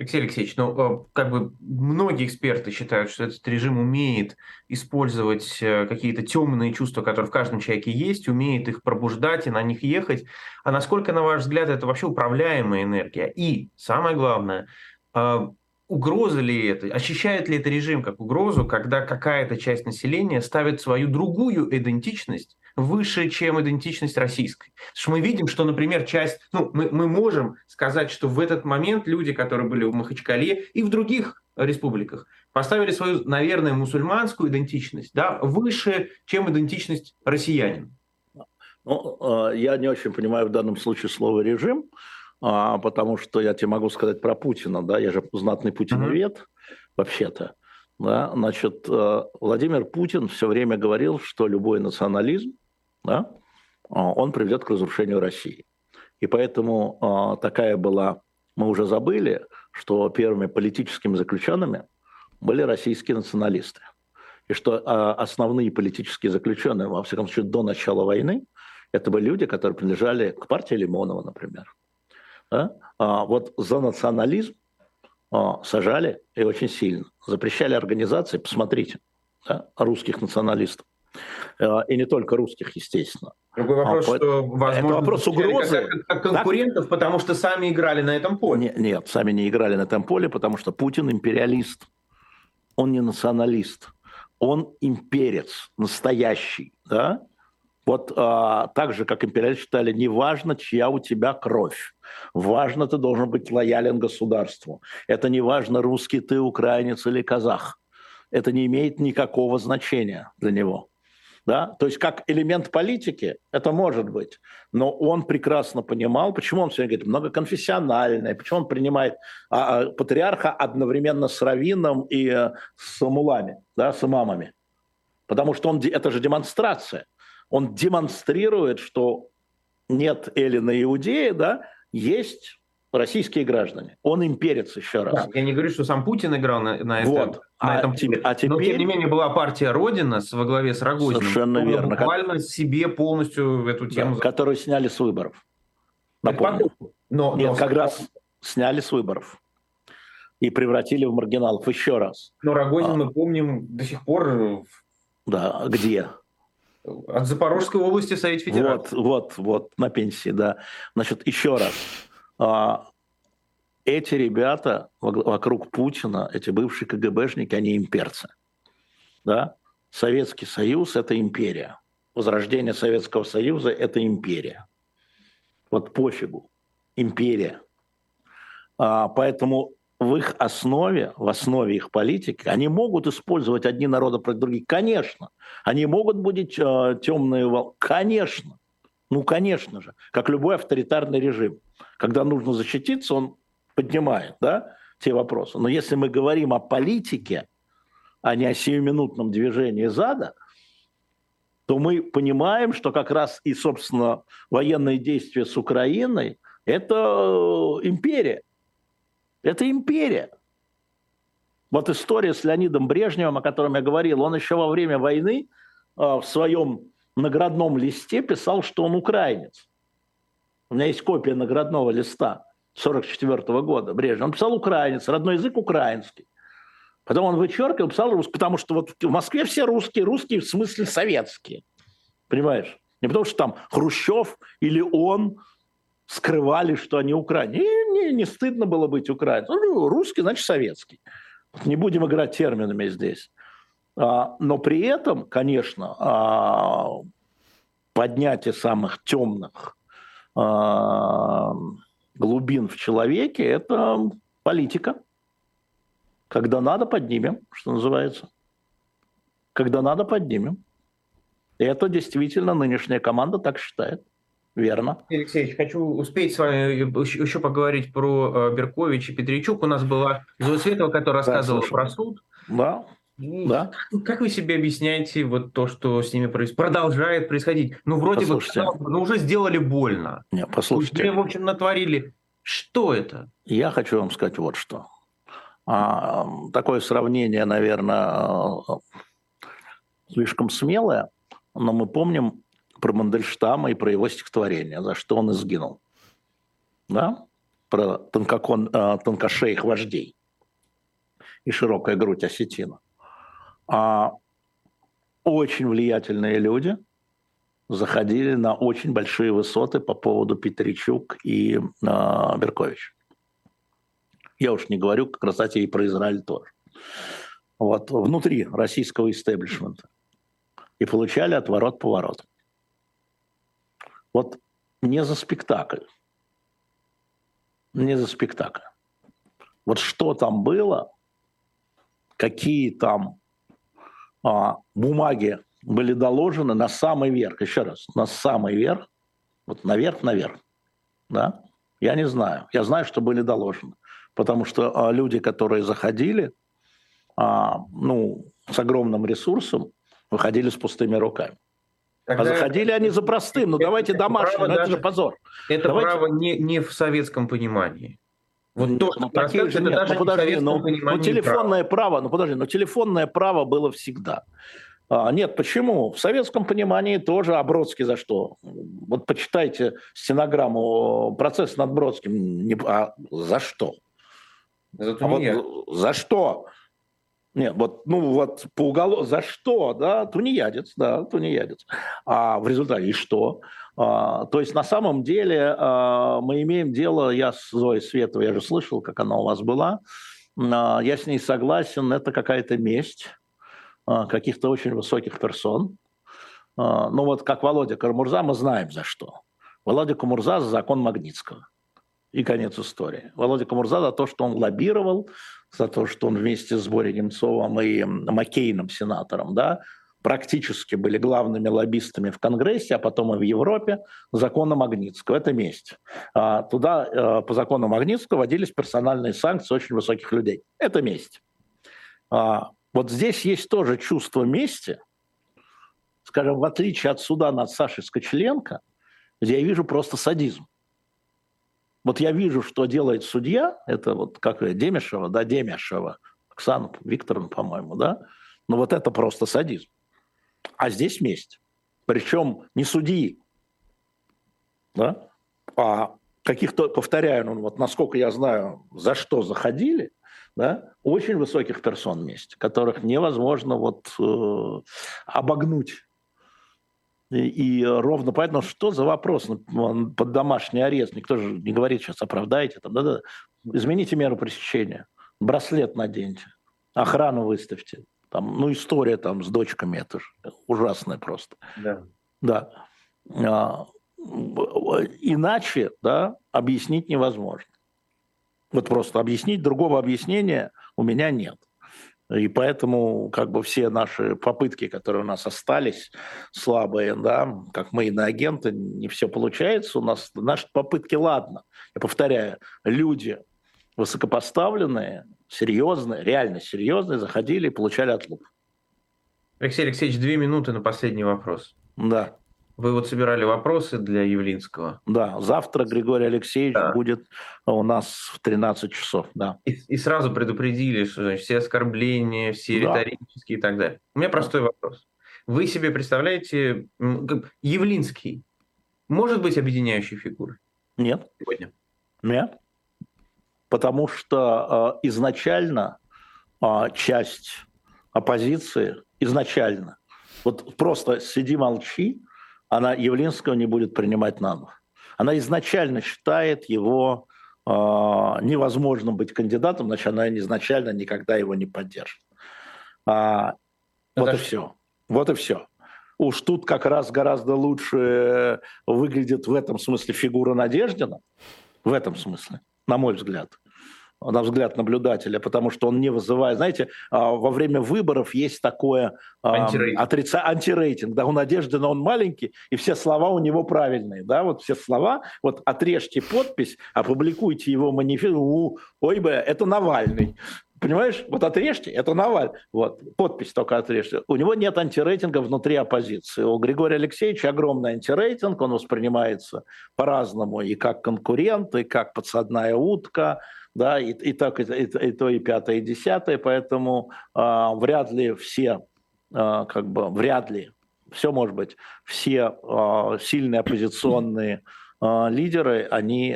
Алексей Алексеевич, ну, э, как бы многие эксперты считают, что этот режим умеет использовать э, какие-то темные чувства, которые в каждом человеке есть, умеет их пробуждать и на них ехать. А насколько, на ваш взгляд, это вообще управляемая энергия? И, самое главное, а, угроза ли это, ощущает ли это режим как угрозу, когда какая-то часть населения ставит свою другую идентичность выше, чем идентичность российской. Потому что мы видим, что, например, часть, ну, мы, мы можем сказать, что в этот момент люди, которые были в Махачкале и в других республиках, поставили свою, наверное, мусульманскую идентичность да, выше, чем идентичность россиянина. Ну, э, я не очень понимаю в данном случае слово «режим», а, потому что я тебе могу сказать про Путина, да, я же знатный путиновед, mm-hmm. вообще-то. Да, значит, э, Владимир Путин все время говорил, что любой национализм, да, а, он приведет к разрушению России. И поэтому а, такая была, мы уже забыли, что первыми политическими заключенными были российские националисты. И что основные политические заключенные, во всяком случае, до начала войны, это были люди, которые принадлежали к партии Лимонова, например. Да? А вот за национализм а, сажали и очень сильно. Запрещали организации, посмотрите, да, русских националистов. А, и не только русских, естественно. Другой вопрос, а, что, возможно, это вопрос угрозы. Как, как конкурентов, так? потому что сами играли на этом поле. Нет, нет, сами не играли на этом поле, потому что Путин империалист. Он не националист. Он имперец настоящий. Да? Вот а, так же, как империалисты считали, не важно, чья у тебя кровь. Важно, ты должен быть лоялен государству. Это не важно, русский ты, украинец или казах. Это не имеет никакого значения для него. Да? То есть как элемент политики это может быть, но он прекрасно понимал, почему он время говорит многоконфессиональное, почему он принимает а, а, патриарха одновременно с раввином и а, с мулами, да, с имамами. Потому что он, это же демонстрация он демонстрирует, что нет Эллина Иудеи, да, есть российские граждане. Он имперец еще раз. Да, я не говорю, что сам Путин играл на, на, вот. этом, на а этом теперь, а теперь... Но, тем не менее, была партия Родина с, во главе с Рогозиным. Совершенно верно. Буквально как... себе полностью эту тему... Да, которую сняли с выборов. Напомню. Но, Нет, но... как раз сняли с выборов. И превратили в маргиналов еще раз. Но Рогозин, а... мы помним, до сих пор... Да, где? От Запорожской области Совет Федерации. Вот, вот, вот, на пенсии, да. Значит, еще раз. А, эти ребята вокруг Путина, эти бывшие КГБшники, они имперцы. Да? Советский Союз – это империя. Возрождение Советского Союза – это империя. Вот пофигу. Империя. А, поэтому в их основе, в основе их политики, они могут использовать одни народы против других, конечно. Они могут быть э, темные волны, конечно. Ну, конечно же, как любой авторитарный режим. Когда нужно защититься, он поднимает да, те вопросы. Но если мы говорим о политике, а не о сиюминутном движении зада, то мы понимаем, что как раз и, собственно, военные действия с Украиной – это э, империя. Это империя. Вот история с Леонидом Брежневым, о котором я говорил, он еще во время войны э, в своем наградном листе писал, что он украинец. У меня есть копия наградного листа 1944 года Брежнев. Он писал украинец, родной язык украинский. Потом он вычеркивал, писал русский, потому что вот в Москве все русские, русские в смысле советские. Понимаешь? Не потому что там Хрущев или он скрывали, что они украинцы. Не, не, не стыдно было быть украинцем. Ну, русский, значит, советский. Не будем играть терминами здесь. А, но при этом, конечно, а, поднятие самых темных глубин в человеке – это политика. Когда надо, поднимем, что называется. Когда надо, поднимем. И это действительно нынешняя команда так считает. Верно. Алексеевич, хочу успеть с вами еще поговорить про э, Беркович и Петричук. У нас была Зоя Светова, которая рассказывала да, про суд. Да. Да. Как вы себе объясняете вот то, что с ними происходит, продолжает происходить? Ну, вроде послушайте. бы, ну, уже сделали больно. Не, послушайте. Уже, в общем, натворили. Что это? Я хочу вам сказать вот что. А, такое сравнение, наверное, слишком смелое, но мы помним про Мандельштама и про его стихотворение, за что он изгинул. Да? Про тонкокон, э, тонкошеих вождей и широкая грудь осетина. А очень влиятельные люди заходили на очень большие высоты по поводу Петричук и э, Беркович. Я уж не говорю, как раз и про Израиль тоже. Вот, внутри российского истеблишмента. И получали отворот-поворот. Вот не за спектакль. Не за спектакль. Вот что там было, какие там а, бумаги были доложены на самый верх, еще раз, на самый верх, вот наверх-наверх, да, я не знаю. Я знаю, что были доложены. Потому что а, люди, которые заходили, а, ну, с огромным ресурсом, выходили с пустыми руками. А Тогда а заходили они за простым. Ну, давайте домашним, ну, это же позор. Это давайте... право не, не в советском понимании. Вот то, ну, же, нет, ну, подожди, ну, ну, телефонное право. право, ну подожди, но телефонное право было всегда. А, нет, почему? В советском понимании тоже, а Бродский за что? Вот почитайте стенограмму процесса над Бродским. Не, а за что? За, а вот, за что? Нет, вот, ну вот по уголовному, за что, да, тунеядец, да, тунеядец. А в результате и что? А, то есть на самом деле а, мы имеем дело, я с Зоей Световой, я же слышал, как она у вас была, а, я с ней согласен, это какая-то месть а, каких-то очень высоких персон. А, ну вот как Володя Кармурза, мы знаем за что. Володя Камурза за закон Магнитского. И конец истории. Володя Камурза за то, что он лоббировал, за то, что он вместе с Борей Немцовым и Маккейном, сенатором, да, практически были главными лоббистами в Конгрессе, а потом и в Европе закона Магнитского. Это месть. А, туда э, по закону Магнитского вводились персональные санкции очень высоких людей. Это месть. А, вот здесь есть тоже чувство мести, скажем, в отличие от суда над Сашей Скочеленко, где я вижу просто садизм. Вот я вижу, что делает судья, это вот как Демешева, да, Демешева, Оксана Викторовна, по-моему, да, но вот это просто садизм. А здесь месть. Причем не судьи, да, а каких-то, повторяю, ну, вот насколько я знаю, за что заходили, да, очень высоких персон вместе, которых невозможно вот э, обогнуть и, ровно поэтому, что за вопрос ну, под домашний арест? Никто же не говорит сейчас, оправдайте. Там, да, да. Измените меру пресечения. Браслет наденьте. Охрану выставьте. Там, ну, история там с дочками, это же ужасная просто. Да. Да. А, иначе, да, объяснить невозможно. Вот просто объяснить, другого объяснения у меня нет. И поэтому как бы все наши попытки, которые у нас остались, слабые, да, как мы иноагенты, не все получается. У нас наши попытки, ладно. Я повторяю, люди высокопоставленные, серьезные, реально серьезные, заходили и получали отлуп. Алексей Алексеевич, две минуты на последний вопрос. Да. Вы вот собирали вопросы для Явлинского. Да, завтра Григорий Алексеевич да. будет у нас в 13 часов, да. И, и сразу предупредили, что значит, все оскорбления, все да. риторические и так далее. У меня простой да. вопрос. Вы себе представляете, Явлинский может быть объединяющей фигурой? Нет. Сегодня? Нет. Потому что э, изначально э, часть оппозиции, изначально, вот просто сиди молчи, она Явлинского не будет принимать на дух. Она изначально считает его э, невозможным быть кандидатом, значит, она изначально никогда его не поддержит. А, вот и все. Вот и все. Уж тут как раз гораздо лучше выглядит в этом смысле фигура Надеждина, в этом смысле, на мой взгляд на взгляд наблюдателя, потому что он не вызывает, знаете, а, во время выборов есть такое антирейтинг, отрица... антирейтинг да, у Надежды, но он маленький, и все слова у него правильные, да, вот все слова, вот отрежьте подпись, опубликуйте его манифест, ой бы, это Навальный, Понимаешь, вот отрежьте, это Наваль. Вот, подпись только отрежьте. У него нет антирейтинга внутри оппозиции. У Григория Алексеевича огромный антирейтинг, он воспринимается по-разному и как конкурент, и как подсадная утка, да, и, и так и, и, и то, и пятое, и десятое, поэтому э, вряд ли все, э, как бы, вряд ли, все может быть, все э, сильные оппозиционные лидеры, они,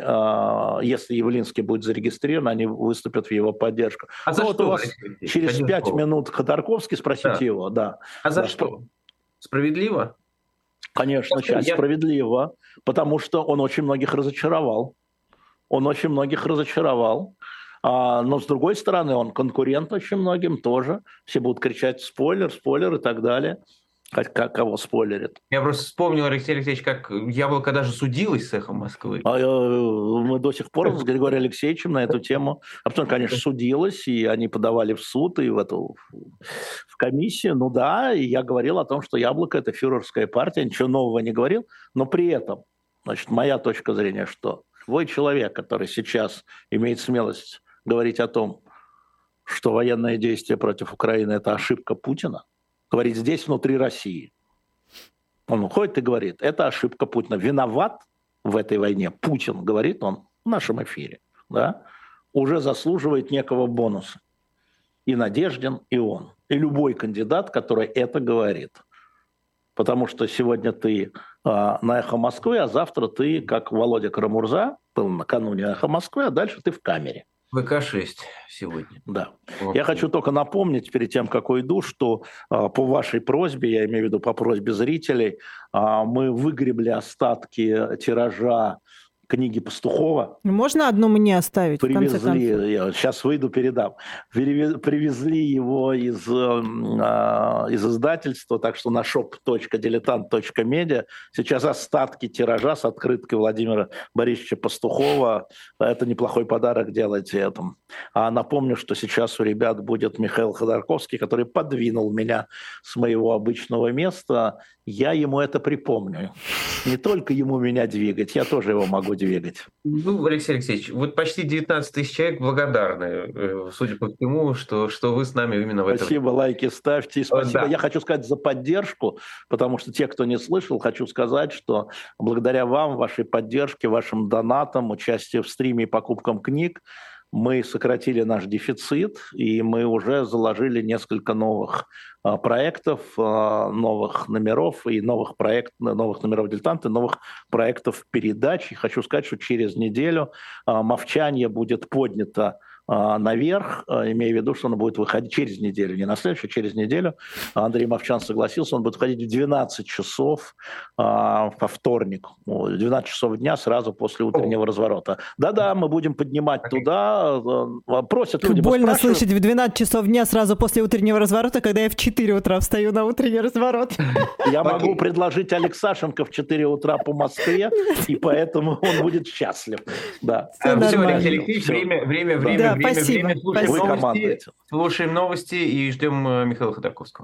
если Явлинский будет зарегистрирован, они выступят в его поддержку. А ну, за вот что? У вас через пять минут Ходорковский, спросите да. его, да. А за, за что? что? Справедливо? Конечно, часть я... справедливо, потому что он очень многих разочаровал он очень многих разочаровал. А, но с другой стороны, он конкурент очень многим тоже. Все будут кричать спойлер, спойлер и так далее. кого спойлерит. Я просто вспомнил, Алексей Алексеевич, как Яблоко даже судилось с «Эхом Москвы». А, э, мы до сих пор с Григорием Алексеевичем на эту тему, а потом, конечно, судилась, и они подавали в суд и в эту в комиссию. Ну да, и я говорил о том, что Яблоко – это фюрерская партия, ничего нового не говорил, но при этом, значит, моя точка зрения, что твой человек, который сейчас имеет смелость говорить о том, что военное действие против Украины – это ошибка Путина, говорит здесь, внутри России. Он уходит и говорит, это ошибка Путина. Виноват в этой войне Путин, говорит он в нашем эфире, да, уже заслуживает некого бонуса. И Надеждин, и он. И любой кандидат, который это говорит. Потому что сегодня ты на «Эхо Москвы», а завтра ты, как Володя Карамурза, был накануне «Эхо Москвы», а дальше ты в камере. ВК-6 сегодня. Да. Вот. Я хочу только напомнить перед тем, как уйду, что а, по вашей просьбе, я имею в виду по просьбе зрителей, а, мы выгребли остатки тиража книги Пастухова. Можно одну мне оставить? Привезли, я сейчас выйду, передам. Привезли его из, а, из издательства, так что на shop.diletant.media сейчас остатки тиража с открыткой Владимира Борисовича Пастухова. Это неплохой подарок, делайте это. А напомню, что сейчас у ребят будет Михаил Ходорковский, который подвинул меня с моего обычного места. Я ему это припомню. Не только ему меня двигать, я тоже его могу двигать. Ну, Алексей Алексеевич, вот почти 19 тысяч человек благодарны, э, судя по всему, что, что вы с нами именно в этом... Спасибо, лайки ставьте. Спасибо. Да. Я хочу сказать за поддержку, потому что те, кто не слышал, хочу сказать, что благодаря вам, вашей поддержке, вашим донатам, участию в стриме и покупкам книг, мы сократили наш дефицит, и мы уже заложили несколько новых а, проектов, а, новых номеров и новых, проект, новых номеров дилетанты, новых проектов передач. И хочу сказать, что через неделю а, «Мовчание» будет поднято наверх, а, имея в виду, что он будет выходить через неделю, не на следующую, через неделю. Андрей Мовчан согласился, он будет выходить в 12 часов а, по вторник, 12 часов дня сразу после утреннего разворота. Да-да, мы будем поднимать туда, просят люди. Больно слышать в 12 часов дня сразу после утреннего разворота, когда я в 4 утра встаю на утренний разворот. *laughs* Я могу предложить Алексашенко в 4 утра по Москве, и поэтому он будет счастлив. Да. Все, Алексей время, время, время, время, спасибо. время. Слушаем, новости, слушаем новости и ждем э, Михаила Ходорковского.